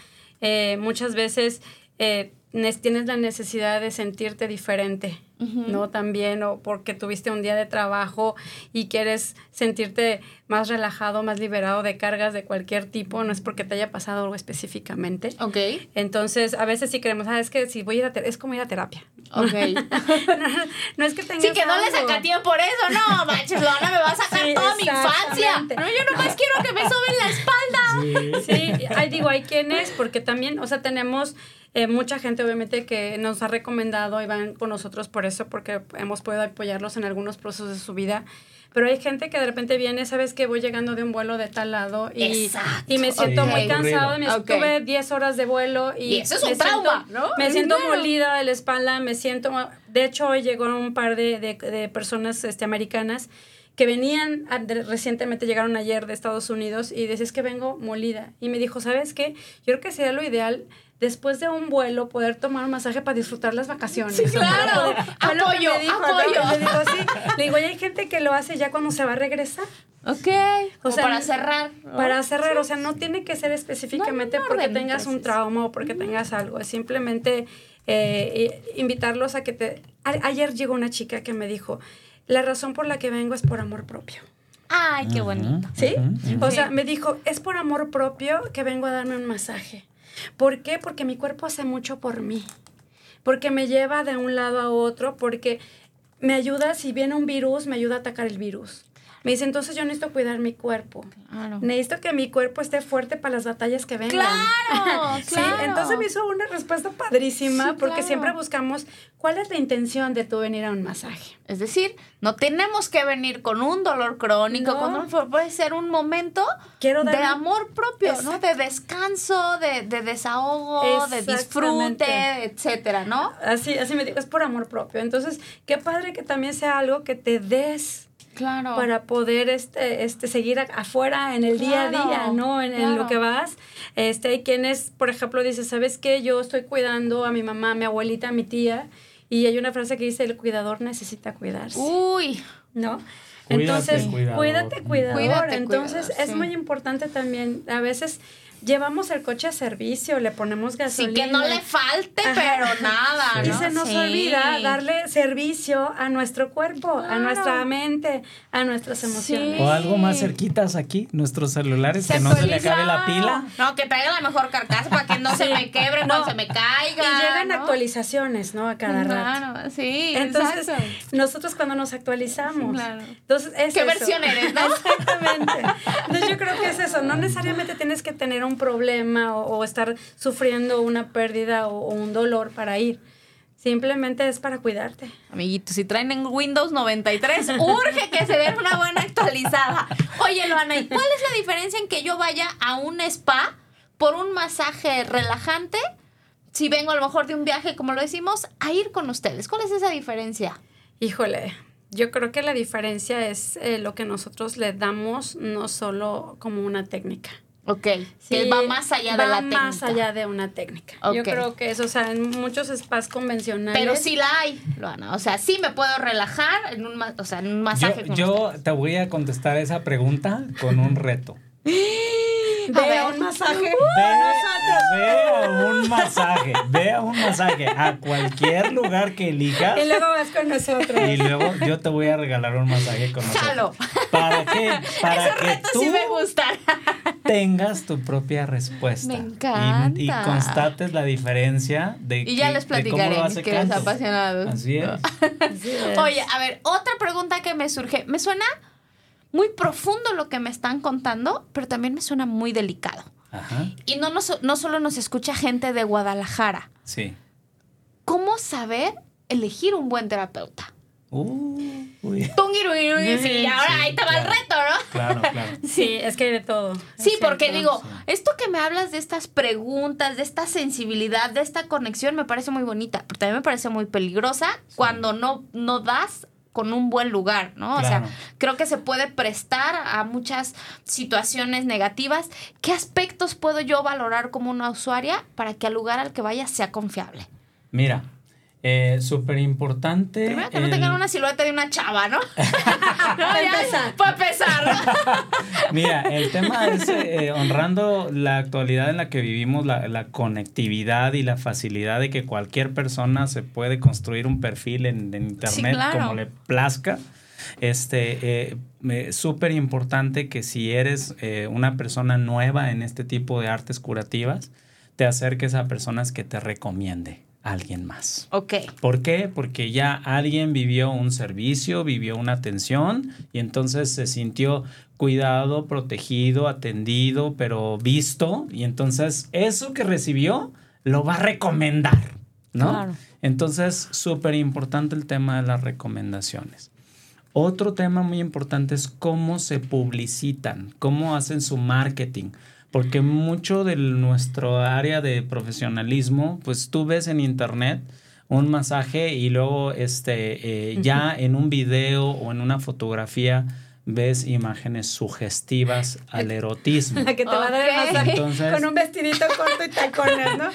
Eh, muchas veces eh, tienes la necesidad de sentirte diferente, ¿no? También, o porque tuviste un día de trabajo y quieres sentirte más relajado, más liberado de cargas de cualquier tipo, no es porque te haya pasado algo específicamente. ok, Entonces, a veces sí creemos, ah, es que si voy a ir a ter- es como ir a terapia. ok. no es que tengas Sí, que no le algo. sacaría por eso, no, manches, Lona, me va a sacar Sí, toda mi infancia. No, yo nomás quiero que me soben la espalda. Sí, hay, digo, hay quienes, porque también, o sea, tenemos eh, mucha gente obviamente que nos ha recomendado y van con nosotros por eso, porque hemos podido apoyarlos en algunos procesos de su vida. Pero hay gente que de repente viene, sabes que voy llegando de un vuelo de tal lado y, me siento muy cansado, me Ok. tuve 10 horas de vuelo y, Y eso es me un trauma, siento- ¿no? Me siento Claro. molida de la espalda, me siento... De hecho, hoy llegó un par de, de, de personas este, americanas que venían, a- de- recientemente llegaron ayer de Estados Unidos y decía, es que vengo molida. Y me dijo, ¿sabes qué? Yo creo que sería lo ideal después de un vuelo poder tomar un masaje para disfrutar las vacaciones. Sí, claro. Lo que Apoyo, me dijo, ¿no? apoyo. Le digo, sí. Le digo, y hay gente que lo hace ya cuando se va a regresar. Ok. O O sea, para cerrar. Para cerrar, o sea, no tiene que ser específicamente No, no, porque tengas un trauma o porque tengas algo, es simplemente eh, invitarlos a que te... a- ayer llegó una chica que me dijo, la razón por la que vengo es por amor propio. Ay, qué bonito. ¿Sí? O sea, me dijo, es por amor propio que vengo a darme un masaje. ¿Por qué? Porque mi cuerpo hace mucho por mí. Porque me lleva de un lado a otro, porque me ayuda, si viene un virus, me ayuda a atacar el virus. Me dice, entonces yo necesito cuidar mi cuerpo. Claro. Necesito que mi cuerpo esté fuerte para las batallas que vengan. Claro, Sí, claro. entonces me hizo una respuesta padrísima Sí, porque claro. siempre buscamos cuál es la intención de tú venir a un masaje. Es decir, no tenemos que venir con un dolor crónico, No. con un, puede ser un momento Quiero dar de amor propio, ¿no? De descanso, de, de desahogo, de disfrute, etcétera, ¿no? Así, así me digo, es por amor propio. Entonces, qué padre que también sea algo que te des Claro. para poder este, este, seguir afuera en el día a día, ¿no? En, en lo que vas. Este, hay quienes, por ejemplo, dicen, ¿sabes qué? Yo estoy cuidando a mi mamá, a mi abuelita, a mi tía. Y hay una frase que dice, el cuidador necesita cuidarse. Uy, ¿no? Cuídate, Entonces, cuidador. cuídate, cuidador. Cuídate, Entonces, cuidador, es sí. muy importante también, a veces llevamos el coche a servicio, le ponemos sí gasolina. que no le falte, Ajá. pero nada, Y ¿no? se nos Sí. olvida darle servicio a nuestro cuerpo, a nuestra mente, a nuestras emociones. O algo más cerquitas aquí, nuestros celulares, Se que no se le acabe la pila. No, que traiga la mejor carcasa para que no se me quebre No. se me caiga. Y llegan ¿no? actualizaciones, ¿no? A cada rato. Claro, sí, Entonces, exacto. nosotros cuando nos actualizamos. Claro. Entonces, es ¿Qué eso. versión eres, no? Exactamente. Entonces, yo creo que es eso. No necesariamente tienes que tener un problema o, o estar sufriendo una pérdida o, o un dolor para ir. Simplemente es para cuidarte. Amiguitos, si traen en Windows 93, urge que se den una buena actualizada. Oye, Loana, ¿y cuál es la diferencia en que yo vaya a un spa por un masaje relajante? Si vengo a lo mejor de un viaje, como lo decimos, a ir con ustedes. ¿Cuál es esa diferencia? Híjole, yo creo que la diferencia es eh, lo que nosotros le damos, no solo como una técnica. Ok, Sí, que va más allá de va la técnica. más allá de una técnica. Yo creo que eso, o sea, en muchos spas convencionales. Pero sí la hay, Loana. O sea, sí me puedo relajar en un, ma- o sea, en un masaje Yo, yo te voy a contestar esa pregunta con un reto. Ve A ver. a un masaje. Ve, ve a un masaje, ve a un masaje a cualquier lugar que elijas Y luego vas con nosotros. y luego yo te voy a regalar un masaje con nosotros. Jalo. ¿Para qué? Para Esos que tú sí me gustan. tengas tu propia respuesta. Me Y- Y, encanta. constates la diferencia de Y ya que- les de cómo platicaré, lo hace queridos Canto. apasionados. Así es. Así es. Oye, a ver, otra pregunta que me surge. Me suena muy profundo lo que me están contando, pero también me suena muy delicado. Ajá. Y no, nos- no solo nos escucha gente de Guadalajara. Sí. ¿Cómo saber elegir un buen terapeuta? Uh, uy. Sí, ahora ahí te va el reto, ¿no? Claro, claro. Sí, es que hay de todo. Sí, Es porque cierto. digo, Sí. esto que me hablas de estas preguntas, de esta sensibilidad, de esta conexión, me parece muy bonita, pero también me parece muy peligrosa cuando no, no das con un buen lugar, ¿no? O sea, creo que se puede prestar a muchas situaciones negativas. ¿Qué aspectos puedo yo valorar como una usuaria para que al lugar al que vaya sea confiable? Mira, eh, súper importante. Primero que no tengan una silueta de una chava, ¿no? Para empezar. Para empezar. Mira, el tema es eh, honrando la actualidad en la que vivimos, la, la conectividad y la facilidad de que cualquier persona se puede construir un perfil en, en internet claro. como le plazca. Este, eh, eh, súper importante que si eres eh, una persona nueva en este tipo de artes curativas, te acerques a personas que te recomiende alguien más. ok. ¿Por qué? Porque ya alguien vivió un servicio, vivió una atención y entonces se sintió cuidado, protegido, atendido, pero visto y entonces eso que recibió lo va a recomendar, ¿no? Claro. Entonces, súper importante el tema de las recomendaciones. Otro tema muy importante es cómo se publicitan, cómo hacen su marketing. Porque mucho de nuestro área de profesionalismo, pues tú ves en internet un masaje y luego este, eh, ya en un video o en una fotografía ves imágenes sugestivas al erotismo. La que te va a dar el Ok. masaje Entonces- con un vestidito corto y tacones, ¿no?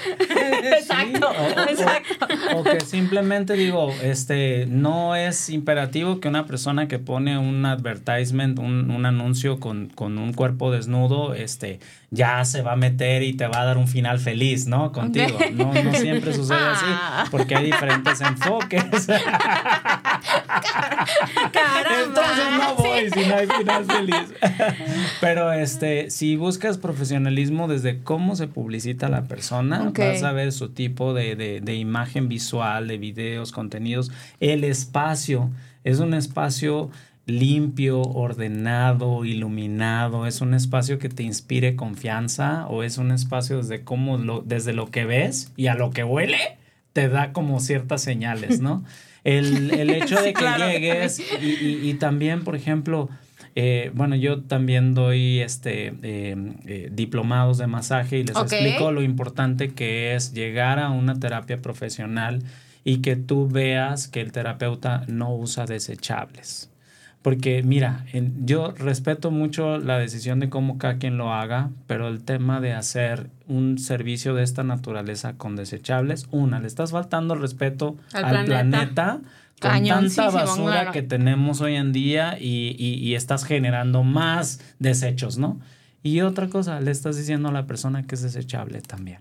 Exacto, Sí, o- o- exacto. O que simplemente digo, este, no es imperativo que una persona que pone un advertisement, un, un anuncio con, con un cuerpo desnudo, este, ya se va a meter y te va a dar un final feliz, ¿no? Contigo. No, no siempre sucede Ah. así, porque hay diferentes enfoques. Caramba. Entonces no voy si no hay final feliz. Pero este, si buscas profesionalismo desde cómo se publicita la persona, vas a ver su tipo de, de- de imagen visual, de videos, contenidos, el espacio. Es un espacio limpio, ordenado, iluminado, es un espacio que te inspire confianza o es un espacio desde cómo lo, desde lo que ves y a lo que huele te da como ciertas señales, ¿no? El, el hecho de que llegues y, y, también, por ejemplo, eh, bueno, yo también doy este eh, eh, diplomados de masaje y les explico lo importante que es llegar a una terapia profesional y que tú veas que el terapeuta no usa desechables. Porque mira, yo respeto mucho la decisión de cómo cada quien lo haga, pero el tema de hacer un servicio de esta naturaleza con desechables, una, le estás faltando el respeto al, planeta. con tanta basura que tenemos hoy en día y, y estás generando más desechos, ¿no? Y otra cosa, le estás diciendo a la persona que es desechable también.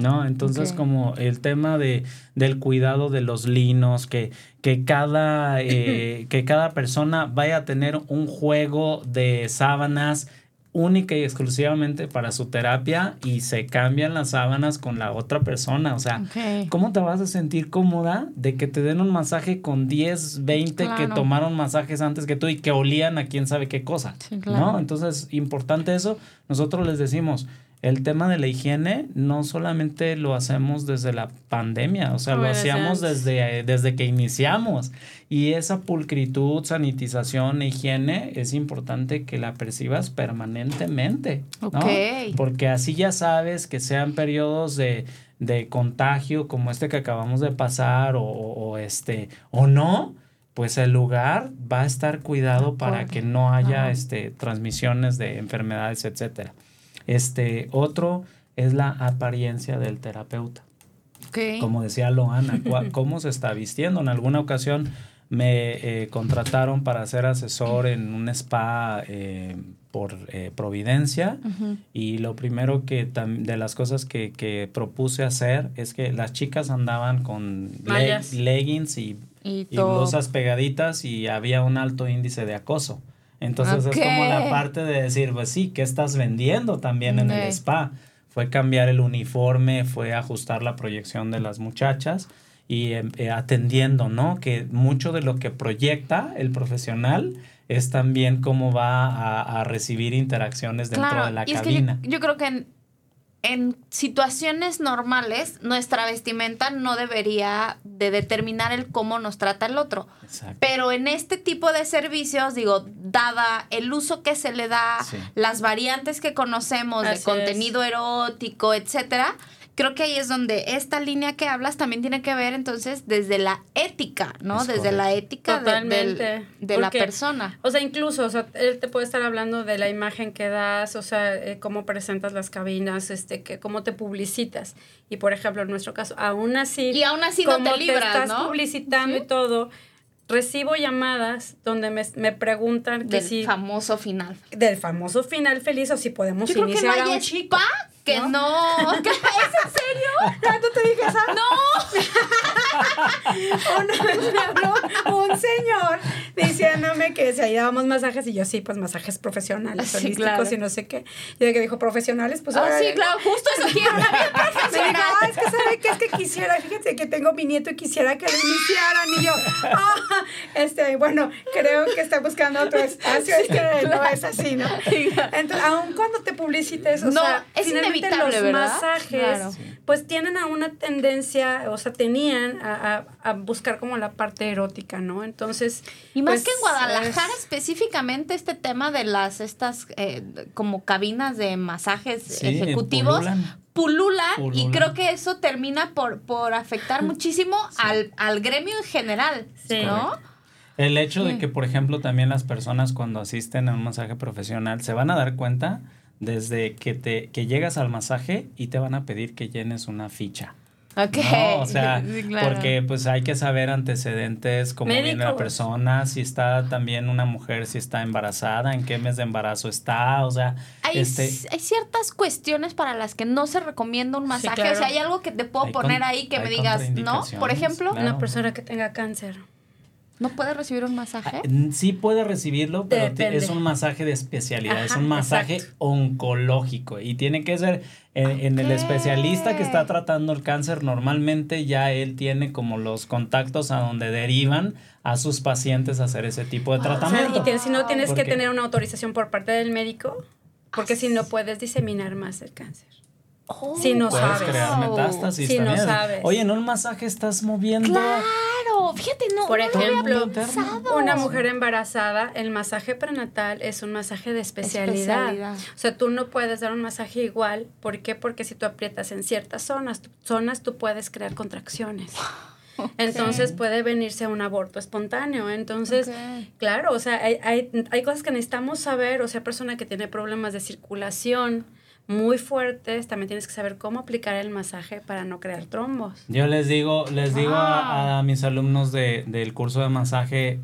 ¿No? Entonces, como el tema de, del cuidado de los linos, que, que, cada, eh, que cada persona vaya a tener un juego de sábanas única y exclusivamente para su terapia y se cambian las sábanas con la otra persona. O sea, ¿cómo te vas a sentir cómoda de que te den un masaje con 10, 20 que tomaron masajes antes que tú y que olían a quién sabe qué cosa? ¿No? Entonces, importante eso. Nosotros les decimos, el tema de la higiene no solamente lo hacemos desde la pandemia, o sea, lo hacíamos desde, desde que iniciamos. Y esa pulcritud, sanitización, higiene, es importante que la percibas permanentemente. ¿no? Porque así ya sabes que sean periodos de, contagio como este que acabamos de pasar o, este o no pues el lugar va a estar cuidado para que no haya este transmisiones de enfermedades etcétera este, otro es la apariencia del terapeuta. Como decía Loana, cómo se está vistiendo. En alguna ocasión me eh, contrataron para ser asesor en un spa eh, por eh, Providencia y lo primero que de las cosas que, propuse hacer es que las chicas andaban con leggings y, y, blusas pegaditas y había un alto índice de acoso. Entonces es como la parte de decir, pues sí, ¿qué estás vendiendo también en el spa? Fue cambiar el uniforme, fue ajustar la proyección de las muchachas y em, eh, atendiendo, ¿no? Que mucho de lo que proyecta el profesional es también cómo va a, recibir interacciones dentro de la cabina. yo, creo que en situaciones normales, nuestra vestimenta no debería de determinar el cómo nos trata el otro. Pero en este tipo de servicios, digo, dada el uso que se le da, las variantes que conocemos de contenido erótico, etcétera, creo que ahí es donde esta línea que hablas también tiene que ver entonces desde la ética, ¿no? desde la ética de, de la persona. O sea, incluso, o sea, él te puede estar hablando de la imagen que das, o sea, eh, cómo presentas las cabinas, este, que cómo te publicitas. Y por ejemplo, en nuestro caso, aún así, y aún así no te libras, te estás publicitando y todo, recibo llamadas donde me, me preguntan que del famoso final. Del famoso final feliz o si podemos iniciar a un chico que no. no. ¿Es en serio? ¿Cuándo te dije eso? ¡No! Una vez me habló un señor diciéndome que si ahí dábamos masajes y yo sí, pues masajes profesionales, sí, holísticos y no sé qué. Y de que dijo profesionales, pues ah, sí, claro, justo eso quiero, profesional. Dijo, ah, es que sabe que es que quisiera, fíjense que tengo mi nieto y quisiera que lo iniciaran. Y yo, ah, este, bueno, creo que está buscando otro espacio, es que no es así, ¿no? Entonces, aun cuando te publicites, o no, sea, es los masajes, pues tienen a una tendencia, o sea, tenían a, a, buscar como la parte erótica, ¿no? Entonces. Y más que en pues, Guadalajara, específicamente este tema de las, estas, eh, como cabinas de masajes ejecutivos. Pululan. y creo que eso termina por, por afectar muchísimo al, al gremio en general, ¿no? El hecho de que, por ejemplo, también las personas cuando asisten a un masaje profesional se van a dar cuenta desde que te que llegas al masaje y te van a pedir que llenes una ficha. Ok. O sea, porque pues hay que saber antecedentes, cómo viene la persona, si está también una mujer, si está embarazada, en qué mes de embarazo está, o sea... Hay, este... hay ciertas cuestiones para las que no se recomienda un masaje, o sea, hay algo que te puedo poner ahí que me digas, ¿no? Por ejemplo... Una persona que tenga cáncer. ¿No puede recibir un masaje? Mm, Sí puede recibirlo, pero Depende. es un masaje de especialidad, es un masaje exacto. oncológico y tiene que ser en, en el especialista que está tratando el cáncer. Normalmente ya él tiene como los contactos a donde derivan a sus pacientes a hacer ese tipo de O sea, tratamiento. y si no tienes ¿Por que tener una autorización por parte del médico, porque si no puedes diseminar más el cáncer. Oh, si no Puedes sabes. crear metástasis Si no sabes. Oye, en un masaje estás moviendo. Claro, fíjate, no. Por ejemplo, una mujer embarazada, el masaje prenatal es un masaje de especialidad. Especialidad. O sea, tú no puedes dar un masaje igual. ¿Por qué? Porque si tú aprietas en ciertas zonas, zonas tú puedes crear contracciones. Entonces puede venirse un aborto espontáneo. Entonces, claro, o sea, hay, hay, hay cosas que necesitamos saber. O sea, persona que tiene problemas de circulación muy fuertes, también tienes que saber cómo aplicar el masaje para no crear trombos. Yo les digo, les digo a, a mis alumnos de- del curso de masaje,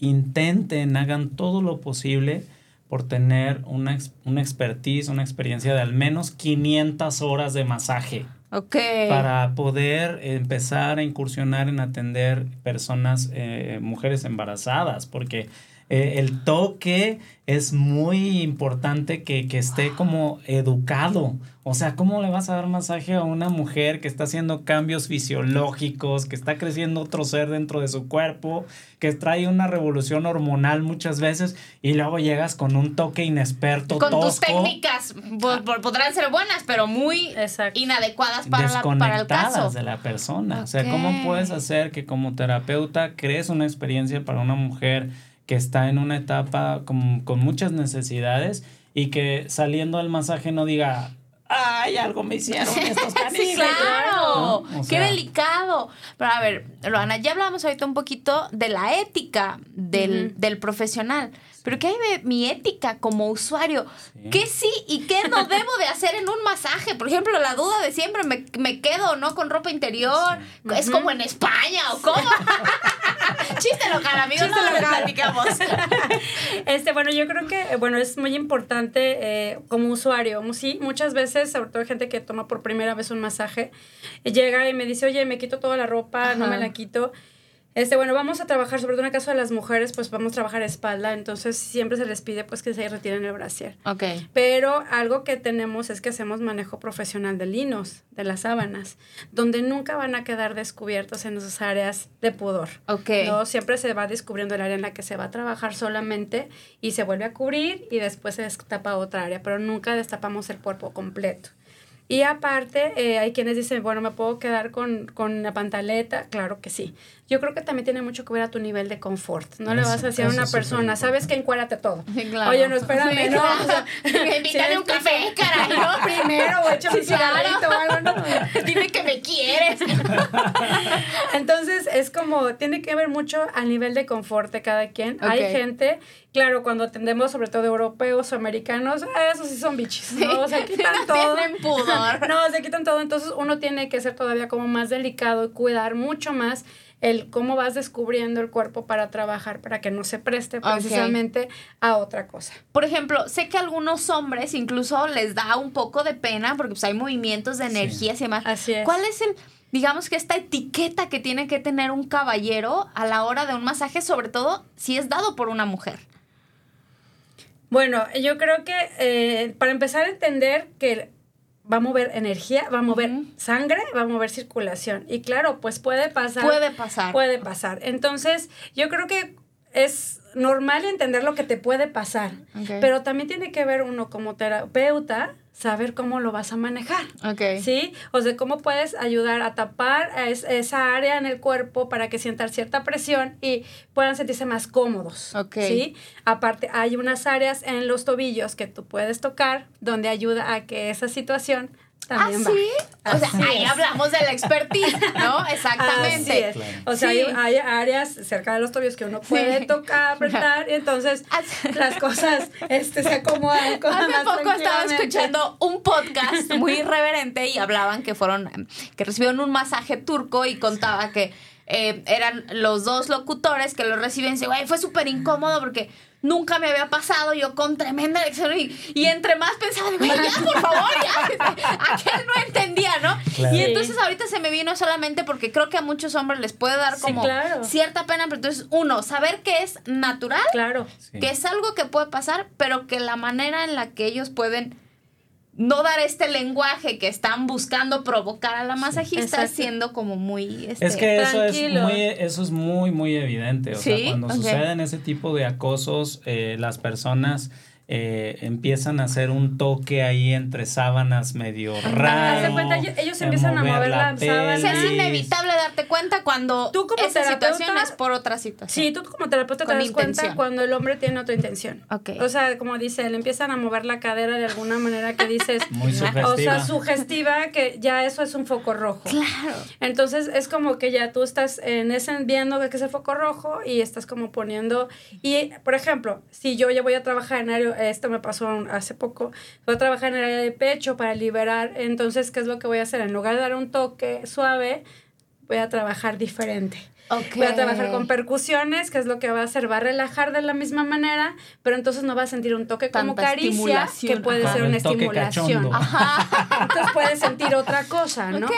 intenten, hagan todo lo posible por tener una, una expertise, una experiencia de al menos 500 horas de masaje Ok. para poder empezar a incursionar en atender personas, eh, mujeres embarazadas, porque eh, el toque es muy importante que, que esté como educado. O sea, ¿cómo le vas a dar masaje a una mujer que está haciendo cambios fisiológicos, que está creciendo otro ser dentro de su cuerpo, que trae una revolución hormonal muchas veces y luego llegas con un toque inexperto, Con tus tosco, técnicas po- po- podrán ser buenas, pero muy Exacto. inadecuadas para, la- para el desconectadas caso. de la persona. O sea. ¿cómo puedes hacer que como terapeuta crees una experiencia para una mujer que está en una etapa con, con muchas necesidades y que saliendo del masaje no diga, ay, algo me hicieron estos Sí, canijos"? claro. ¿No? O Qué delicado. Pero a ver, Loana, ya hablamos ahorita un poquito de la ética del, del profesional. Pero ¿qué hay de mi ética como usuario? Sí. ¿Qué sí y qué no debo de hacer en un masaje? Por ejemplo, la duda de siempre, ¿me, me quedo o no con ropa interior? ¿Es como en España o cómo? Chiste local, amigos, Chiste no lo platicamos. Este, bueno, yo creo que, eh, bueno, es muy importante eh, como usuario. Sí, muchas veces, sobre todo gente que toma por primera vez un masaje, llega y me dice, oye, me quito toda la ropa, no me la quito. Este, bueno, vamos a trabajar, sobre todo en el caso de las mujeres, pues vamos a trabajar espalda, entonces siempre se les pide pues que se retiren el brasier. Ok. Pero algo que tenemos es que hacemos manejo profesional de linos, de las sábanas, donde nunca van a quedar descubiertos en esas áreas de pudor. Ok. No, siempre se va descubriendo el área en la que se va a trabajar solamente y se vuelve a cubrir y después se destapa otra área, pero nunca destapamos el cuerpo completo. Y aparte, eh, hay quienes dicen, bueno, ¿me puedo quedar con, con la pantaleta? Claro que sí. Yo creo que también tiene mucho que ver a tu nivel de confort. No le vas a decir a una persona. ¿sabes que Encuérate todo. Claro. Oye, no, espérame, Sí, no. claro. O sea, un café, caray, ¿no? Primero, o échame un cigarrito o algo, ¿no? Dime que me quieres. Entonces es como, tiene que ver mucho al nivel de confort de cada quien. Hay gente, claro, cuando atendemos sobre todo europeos o americanos, esos sí son bichis, ¿no? Se quitan todo. pudor. No, se quitan todo. Entonces uno tiene que ser todavía como más delicado y cuidar mucho más el cómo vas descubriendo el cuerpo para trabajar, para que no se preste precisamente a otra cosa. Por ejemplo, sé que a algunos hombres incluso les da un poco de pena porque pues, hay movimientos de Sí. energías y demás. Así es. ¿Cuál es el, digamos que esta etiqueta que tiene que tener un caballero a la hora de un masaje, sobre todo si es dado por una mujer? Bueno, yo creo que eh, para empezar a entender que va a mover energía, va a mover sangre, va a mover circulación. Y claro, pues puede pasar. Puede pasar. Puede pasar. Entonces, yo creo que es normal entender lo que te puede pasar. Pero también tiene que ver uno como terapeuta, saber cómo lo vas a manejar. Ok. ¿Sí? O sea, cómo puedes ayudar a tapar a es- esa área en el cuerpo para que sientan cierta presión y puedan sentirse más cómodos. Ok. ¿Sí? Aparte, hay unas áreas en los tobillos que tú puedes tocar donde ayuda a que esa situación ¿Ah, sí? O sea, Así ahí es. hablamos de la expertise, ¿no? Exactamente. Así es. Claro. O sea, Sí. hay, hay áreas cerca de los tobillos que uno puede Sí. tocar, apretar, y entonces Hace- las cosas este, se acomodan. cosas Hace más poco estaba escuchando un podcast muy irreverente y hablaban que fueron, que recibieron un masaje turco y contaba que eh, eran los dos locutores que lo reciben. Dice, güey, fue súper incómodo porque nunca me había pasado, yo con tremenda lección y, y entre más pensaba, güey, ya, por favor, ya. Aquel no entendía, ¿no? Claro. Y entonces ahorita se me vino solamente porque creo que a muchos hombres les puede dar Sí, como claro. cierta pena, pero entonces, uno, saber que es natural, Claro. Sí. que es algo que puede pasar, pero que la manera en la que ellos pueden no dar este lenguaje que están buscando provocar a la masajista Exacto. siendo como muy este, Es que eso es, tranquilo. muy, eso es muy, muy evidente. O Sí, sea, cuando suceden ese tipo de acosos, eh, las personas eh, empiezan a hacer un toque ahí entre sábanas medio raro. Cuenta, ellos- empiezan a mover la o sea, es sábana. inevitable darte cuenta cuando Tú como esa terapeuta- situación es por otra situación. Sí, tú como terapeuta te das intención. cuenta cuando el hombre tiene otra intención. Ok. O sea, como dice, le empiezan a mover la cadera de alguna manera que dices, Muy o sugestiva. sea, sugestiva, que ya eso es un foco rojo. Claro. Entonces es como que ya tú estás en ese viendo que es el foco rojo y estás como poniendo y por ejemplo, si yo ya voy a trabajar en área, esto me pasó hace poco, voy a trabajar en el área de pecho para liberar, entonces ¿qué es lo que voy a hacer? En lugar de dar un toque suave, voy a trabajar diferente. Ok. Voy a trabajar con percusiones, que es lo que va a hacer, va a relajar de la misma manera, pero entonces no va a sentir un toque como caricia, que puede Ajá, ser una estimulación. cachondo. Entonces puedes sentir otra cosa, ¿no? Ok.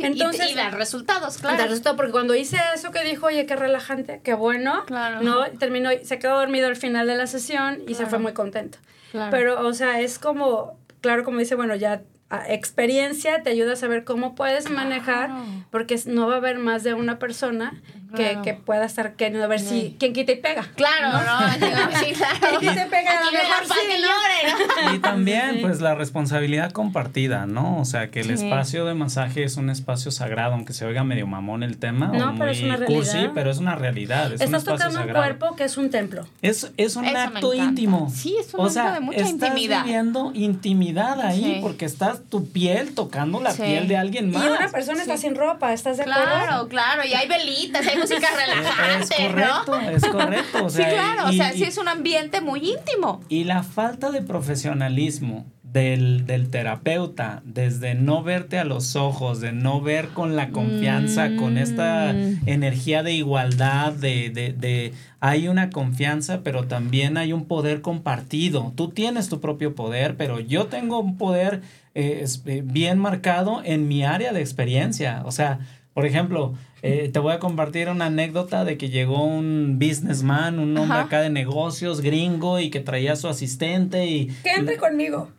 Entonces, y, y dar resultados, claro. Claro. Resultó porque cuando hice eso que dijo, oye, qué relajante, qué bueno, Claro. no, Y terminó, se quedó dormido al final de la sesión y se fue muy contento. Claro. Pero, o sea, es como, claro, como dice, bueno, ya experiencia te ayuda a saber cómo puedes manejar, porque no va a haber más de una persona que, Claro. que pueda estar queriendo ver si quién quita y pega. Claro, ¿no? Sí, claro. Y pega a también, pues, la responsabilidad compartida, ¿no? O sea, que el Sí. espacio de masaje es un espacio sagrado, aunque se oiga medio mamón el tema, No, o muy pero es una cursi, realidad. pero es una realidad, es un Estás espacio tocando un cuerpo que es un templo. Es, es un Eso acto íntimo. Sí, es un o acto sea, de mucha estás intimidad. viviendo intimidad ahí Sí. porque estás tu piel tocando la Sí. piel de alguien más. Y una persona está sin ropa, ¿estás de acuerdo? Claro, claro. Y hay velitas, hay música es relajante, correcto, ¿no? es correcto. O sea, sí, claro. y- o sea, y- sí es un ambiente muy íntimo. Y la falta de profesionalismo del, del terapeuta, desde no verte a los ojos, de no ver con la confianza, con esta Mm. energía de igualdad, de, de, de hay una confianza, pero también hay un poder compartido. Tú tienes tu propio poder, pero yo tengo un poder eh, es- eh, bien marcado en mi área de experiencia. O sea, por ejemplo, eh, te voy a compartir una anécdota de que llegó un businessman, un hombre Ajá. acá de negocios, gringo, y que traía a su asistente y Que entre conmigo.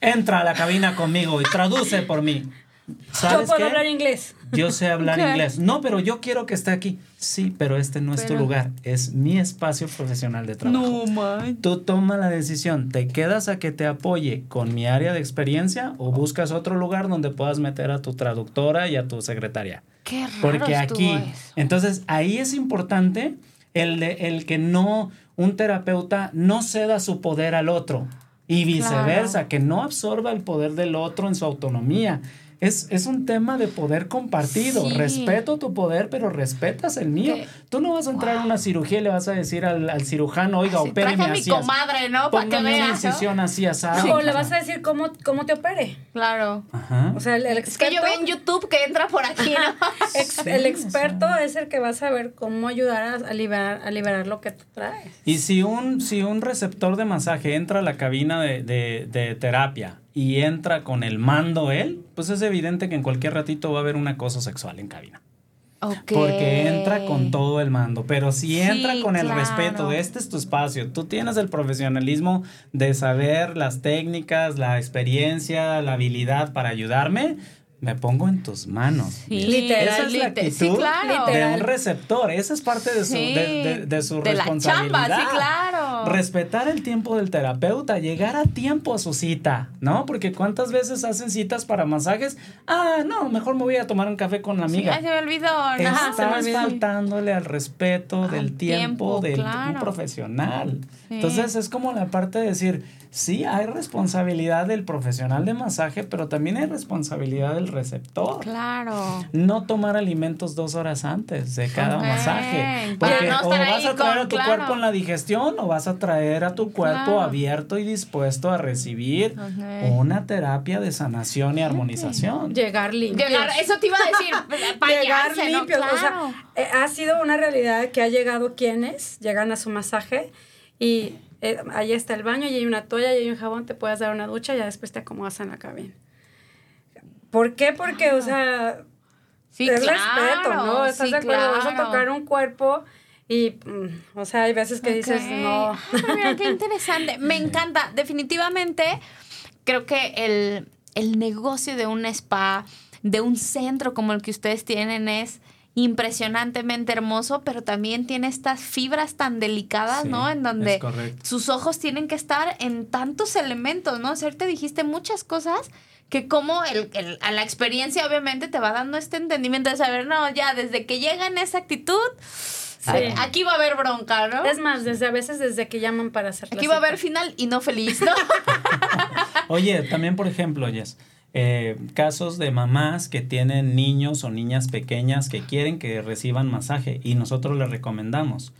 entra a la cabina conmigo y traduce por mí. Yo ¿Sabes puedo qué? hablar inglés. Yo sé hablar Ok. inglés. No, pero yo quiero que esté aquí. Sí, pero este no es tu Pero- lugar. Es mi espacio profesional de trabajo. man. Tú toma la decisión. ¿Te quedas a que te apoye con mi área de experiencia o buscas otro lugar donde puedas meter a tu traductora y a tu secretaria? Qué raro Porque aquí, eso. entonces ahí es importante el, de, el que no, un terapeuta no ceda su poder al otro y viceversa, que no absorba el poder del otro en su autonomía. Es, es un tema de poder compartido. Sí. Respeto tu poder, pero respetas el mío. Tú no vas a entrar a una cirugía y le vas a decir al, al cirujano, oiga, Sí, opéreme traje a mi así. comadre, ¿no? Para que una veas. ¿no? incisión así así. o le vas a decir cómo, cómo te opere. Claro. Ajá. O sea, el, el Es que yo experto, veo en YouTube que entra por aquí, ¿no? ex- Sí, el experto es el que va a saber cómo ayudar a, a liberar, a liberar lo que tú traes. Y si un, si un receptor de masaje entra a la cabina de, de, de terapia y entra con el mando él, pues es evidente que en cualquier ratito va a haber un acoso sexual en cabina. Porque entra con todo el mando. Pero si Sí, entra con el respeto de este es tu espacio, tú tienes el profesionalismo de saber las técnicas, la experiencia, la habilidad para ayudarme, me pongo en tus manos. Sí, Literal, Esa es la actitud Sí, claro. de un receptor. Esa es parte de su, Sí. de, de- de su De la responsabilidad. chamba, sí, claro. Respetar el tiempo del terapeuta, llegar a tiempo a su cita, ¿no? Porque cuántas veces hacen citas para masajes. Ah, no, mejor me voy a tomar un café con la amiga. Ay, se me olvidó. Ajá, se me Estás olvidó. faltándole al respeto Al del tiempo, tiempo, del claro. profesional. Sí. Entonces es como la parte de decir, sí, hay responsabilidad del profesional de masaje, pero también hay responsabilidad del receptor. Claro. No tomar alimentos dos horas antes de cada masaje. Porque no o vas a traer con- a tu claro. cuerpo en la digestión o vas a traer a tu cuerpo Claro. abierto y dispuesto a recibir una terapia de sanación y armonización. Llegar limpio. Llegar, eso te iba a decir. llegar bañarse, ¿no? limpios. O sea, Claro. eh, ha sido una realidad que ha llegado quienes llegan a su masaje y eh, ahí está el baño y hay una toalla y hay un jabón, te puedes dar una ducha y ya después te acomodas en la cabina. ¿Por qué? Porque, o sea, Sí, es claro, respeto, ¿no? ¿Estás sí, de acuerdo? Vas a tocar un cuerpo y, mm, o sea, hay veces que dices, no. Ah, mira, qué interesante. Me encanta. Definitivamente, creo que el, el negocio de un spa, de un centro como el que ustedes tienen es impresionantemente hermoso, pero también tiene estas fibras tan delicadas, Sí, ¿no? En donde sus ojos tienen que estar en tantos elementos, ¿no? O sea, ahorita dijiste muchas cosas que como el, el- a la experiencia obviamente te va dando este entendimiento de saber, no, ya desde que llega en esa actitud, aquí va a haber bronca, ¿no? Es más, desde a veces desde que llaman para hacer la Aquí va a haber final y no feliz, ¿no? Oye, también por ejemplo, Jess, eh, casos de mamás que tienen niños o niñas pequeñas que quieren que reciban masaje y nosotros les recomendamos.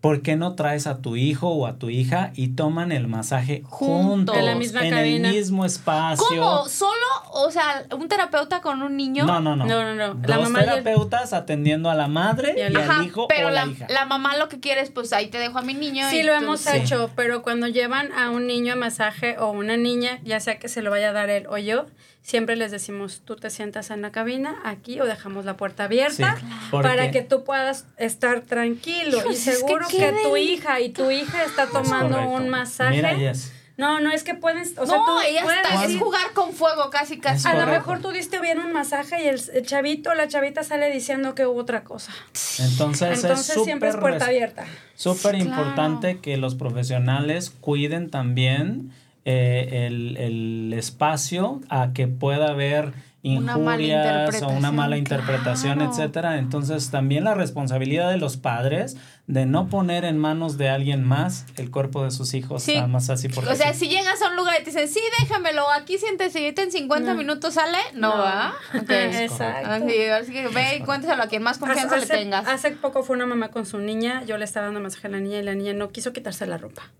¿Por qué no traes a tu hijo o a tu hija y toman el masaje Juntos. juntos? En la misma en cabina. el mismo espacio. ¿Cómo? ¿Solo? O sea, un terapeuta con un niño. No, no, no. No, no, no. Dos La mamá y el- terapeutas atendiendo a la madre y, Y al- al Ajá, hijo pero o la, la hija. la mamá lo que quiere es, pues ahí te dejo a mi niño. Sí, y lo tú- hemos Sí. hecho, pero cuando llevan a un niño a masaje o una niña, ya sea que se lo vaya a dar él o yo, siempre les decimos, tú te sientas en la cabina aquí o dejamos la puerta abierta Sí, para que tú puedas estar tranquilo y es que seguro que, tu hija y tu hija está tomando un masaje. Mira, Jess. No, no, es que pueden, o sea, no, tú ella puedes está, es jugar con fuego casi, casi. A lo mejor tú diste bien un masaje y el, el chavito o la chavita sale diciendo que hubo otra cosa. Entonces, Entonces es siempre es puerta abierta. Súper Sí, importante que los profesionales cuiden también eh, el, el espacio a que pueda haber Una injurias o una mala interpretación, claro. etcétera. Entonces, también la responsabilidad de los padres de no poner en manos de alguien más el cuerpo de sus hijos, Sí. nada más así porque O sea, sí. si llegas a un lugar y te dicen, sí, déjamelo, aquí siéntese y ahorita en 50 No. minutos sale, no, No. va. Exacto. Así, así que ve y cuéntaselo a quien más confianza hace, le tengas. hace poco fue una mamá con su niña, yo le estaba dando masaje a la niña y la niña no quiso quitarse la ropa.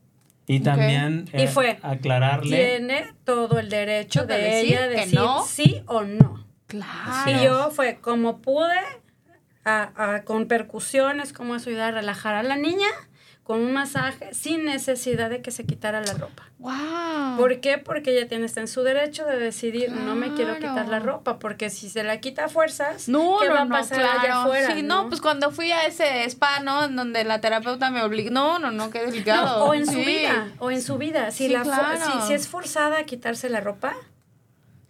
Y también eh, fue, aclararle. Tiene todo el derecho De ella de decir no. sí o no. Claro. Y yo fue como pude, a- a- con percusiones, cómo eso ayudar a relajar a la niña con un masaje sin necesidad de que se quitara la ropa. Wow. ¿Por qué? Porque ella tiene está en su derecho de decidir, no me quiero quitar la ropa, porque si se la quita a fuerzas, No, ¿qué no, va a no, pasar claro. allá afuera? sí, no? pues cuando fui a ese spa, ¿no? En donde la terapeuta me obligó. No, no, no, qué delicado. No, o en su vida, o en su vida. Si, Sí, la claro. si, si es forzada a quitarse la ropa,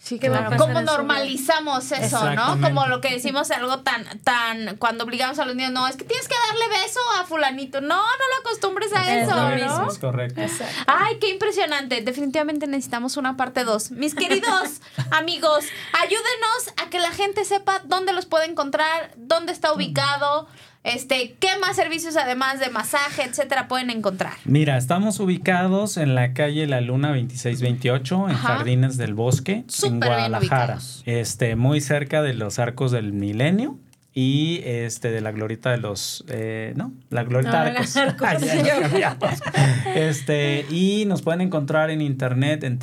Sí, ¿Qué va a claro. vida? normalizamos eso, ¿no? Como lo que decimos algo tan, tan, cuando obligamos a los niños, no, es que tienes que darle beso a fulanito. No, no lo acostumbres a Es eso, lo ¿no? mismo. Es correcto. Ay, qué impresionante. Definitivamente necesitamos una parte 2. Mis queridos amigos, ayúdenos a que la gente sepa dónde los puede encontrar, dónde está ubicado, este, qué más servicios además de masaje, etcétera, pueden encontrar. Mira, estamos ubicados en la calle La Luna 2628, en Ajá. Jardines del Bosque, en Súper Guadalajara. Este, muy cerca de los arcos del milenio y este de la glorita de los eh, no la glorita No, arcos, Arcos, Ay, ya nos este y nos pueden encontrar en internet en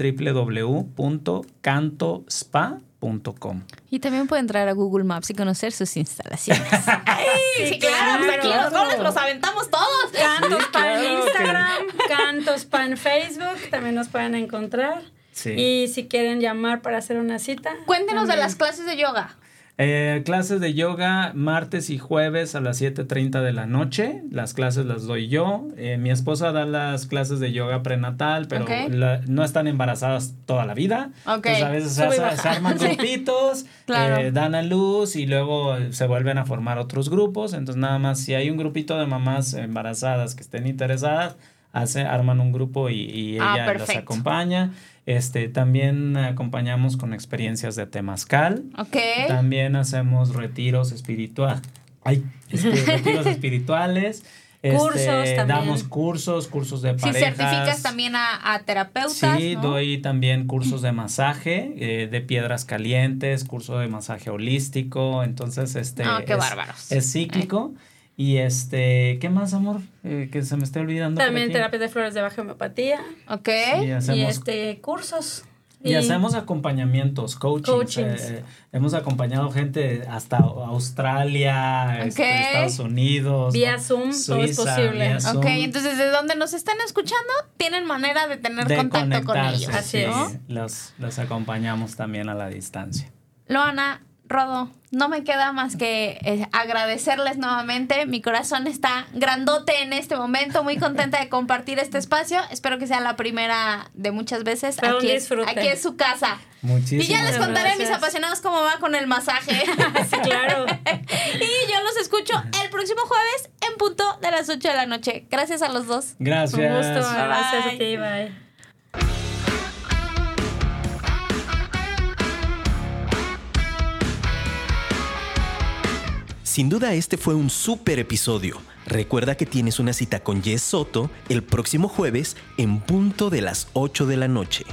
www.cantospa.com Y también pueden entrar a Google Maps y conocer sus instalaciones. sí, Sí, claro, claro. aquí los goles los aventamos todos. Cantos Sí, Pan claro Instagram, Cantos Pan Facebook, también nos pueden encontrar. Sí. Y si quieren llamar para hacer una cita. Cuéntenos de las clases de yoga. Eh, clases de yoga martes y jueves a las 7.30 de la noche. Las clases las doy yo. Eh, mi esposa da las clases de yoga prenatal, pero la- no están embarazadas toda la vida. Ok. Entonces a veces se, arman Sí. grupitos, Claro. eh, dan a luz y luego se vuelven a formar otros grupos. Entonces nada más si hay un grupito de mamás embarazadas que estén interesadas, hace, arman un grupo y, y Ah, ella las perfecto. acompaña. Este, también acompañamos con experiencias de temazcal. Ok. También hacemos retiros espirituales. Ay, este, retiros espirituales. Este, Cursos también. Damos cursos, cursos de Si parejas. certificas también a, a terapeutas. Sí, ¿no? doy también cursos de masaje, eh, de piedras calientes, curso de masaje holístico. Entonces, este. Ah, qué es, bárbaros. Es cíclico. Y este, ¿qué más, amor? Eh, que se me esté olvidando. También aquí. terapia de flores de baja homeopatía. Ok. Y Y hacemos, este, cursos. y hacemos acompañamientos, coachings. Coachings. eh, hemos acompañado gente hasta Australia, este, Ok. Estados Unidos. Vía ¿no? Zoom, todo es posible. vía Ok, Zoom, entonces de donde nos están escuchando, tienen manera de tener de contacto con ellos. Así sí, es. Los, los acompañamos también a la distancia. Loana, Rodo, no me queda más que eh, agradecerles nuevamente. Mi corazón está grandote en este momento, muy contenta de compartir este espacio. Espero que sea la primera de muchas veces. Aquí es, aquí es su casa. Muchísimas Y ya les contaré a mis gracias. apasionados cómo va con el masaje. Sí, claro. y yo los escucho el próximo jueves en punto de las 8 de la noche. Gracias a los dos. Gracias. Un gusto. Bye. Gracias a ti. Bye. Sin duda este fue un súper episodio. Recuerda que tienes una cita con Jess Soto el próximo jueves en punto de las 8 de la noche.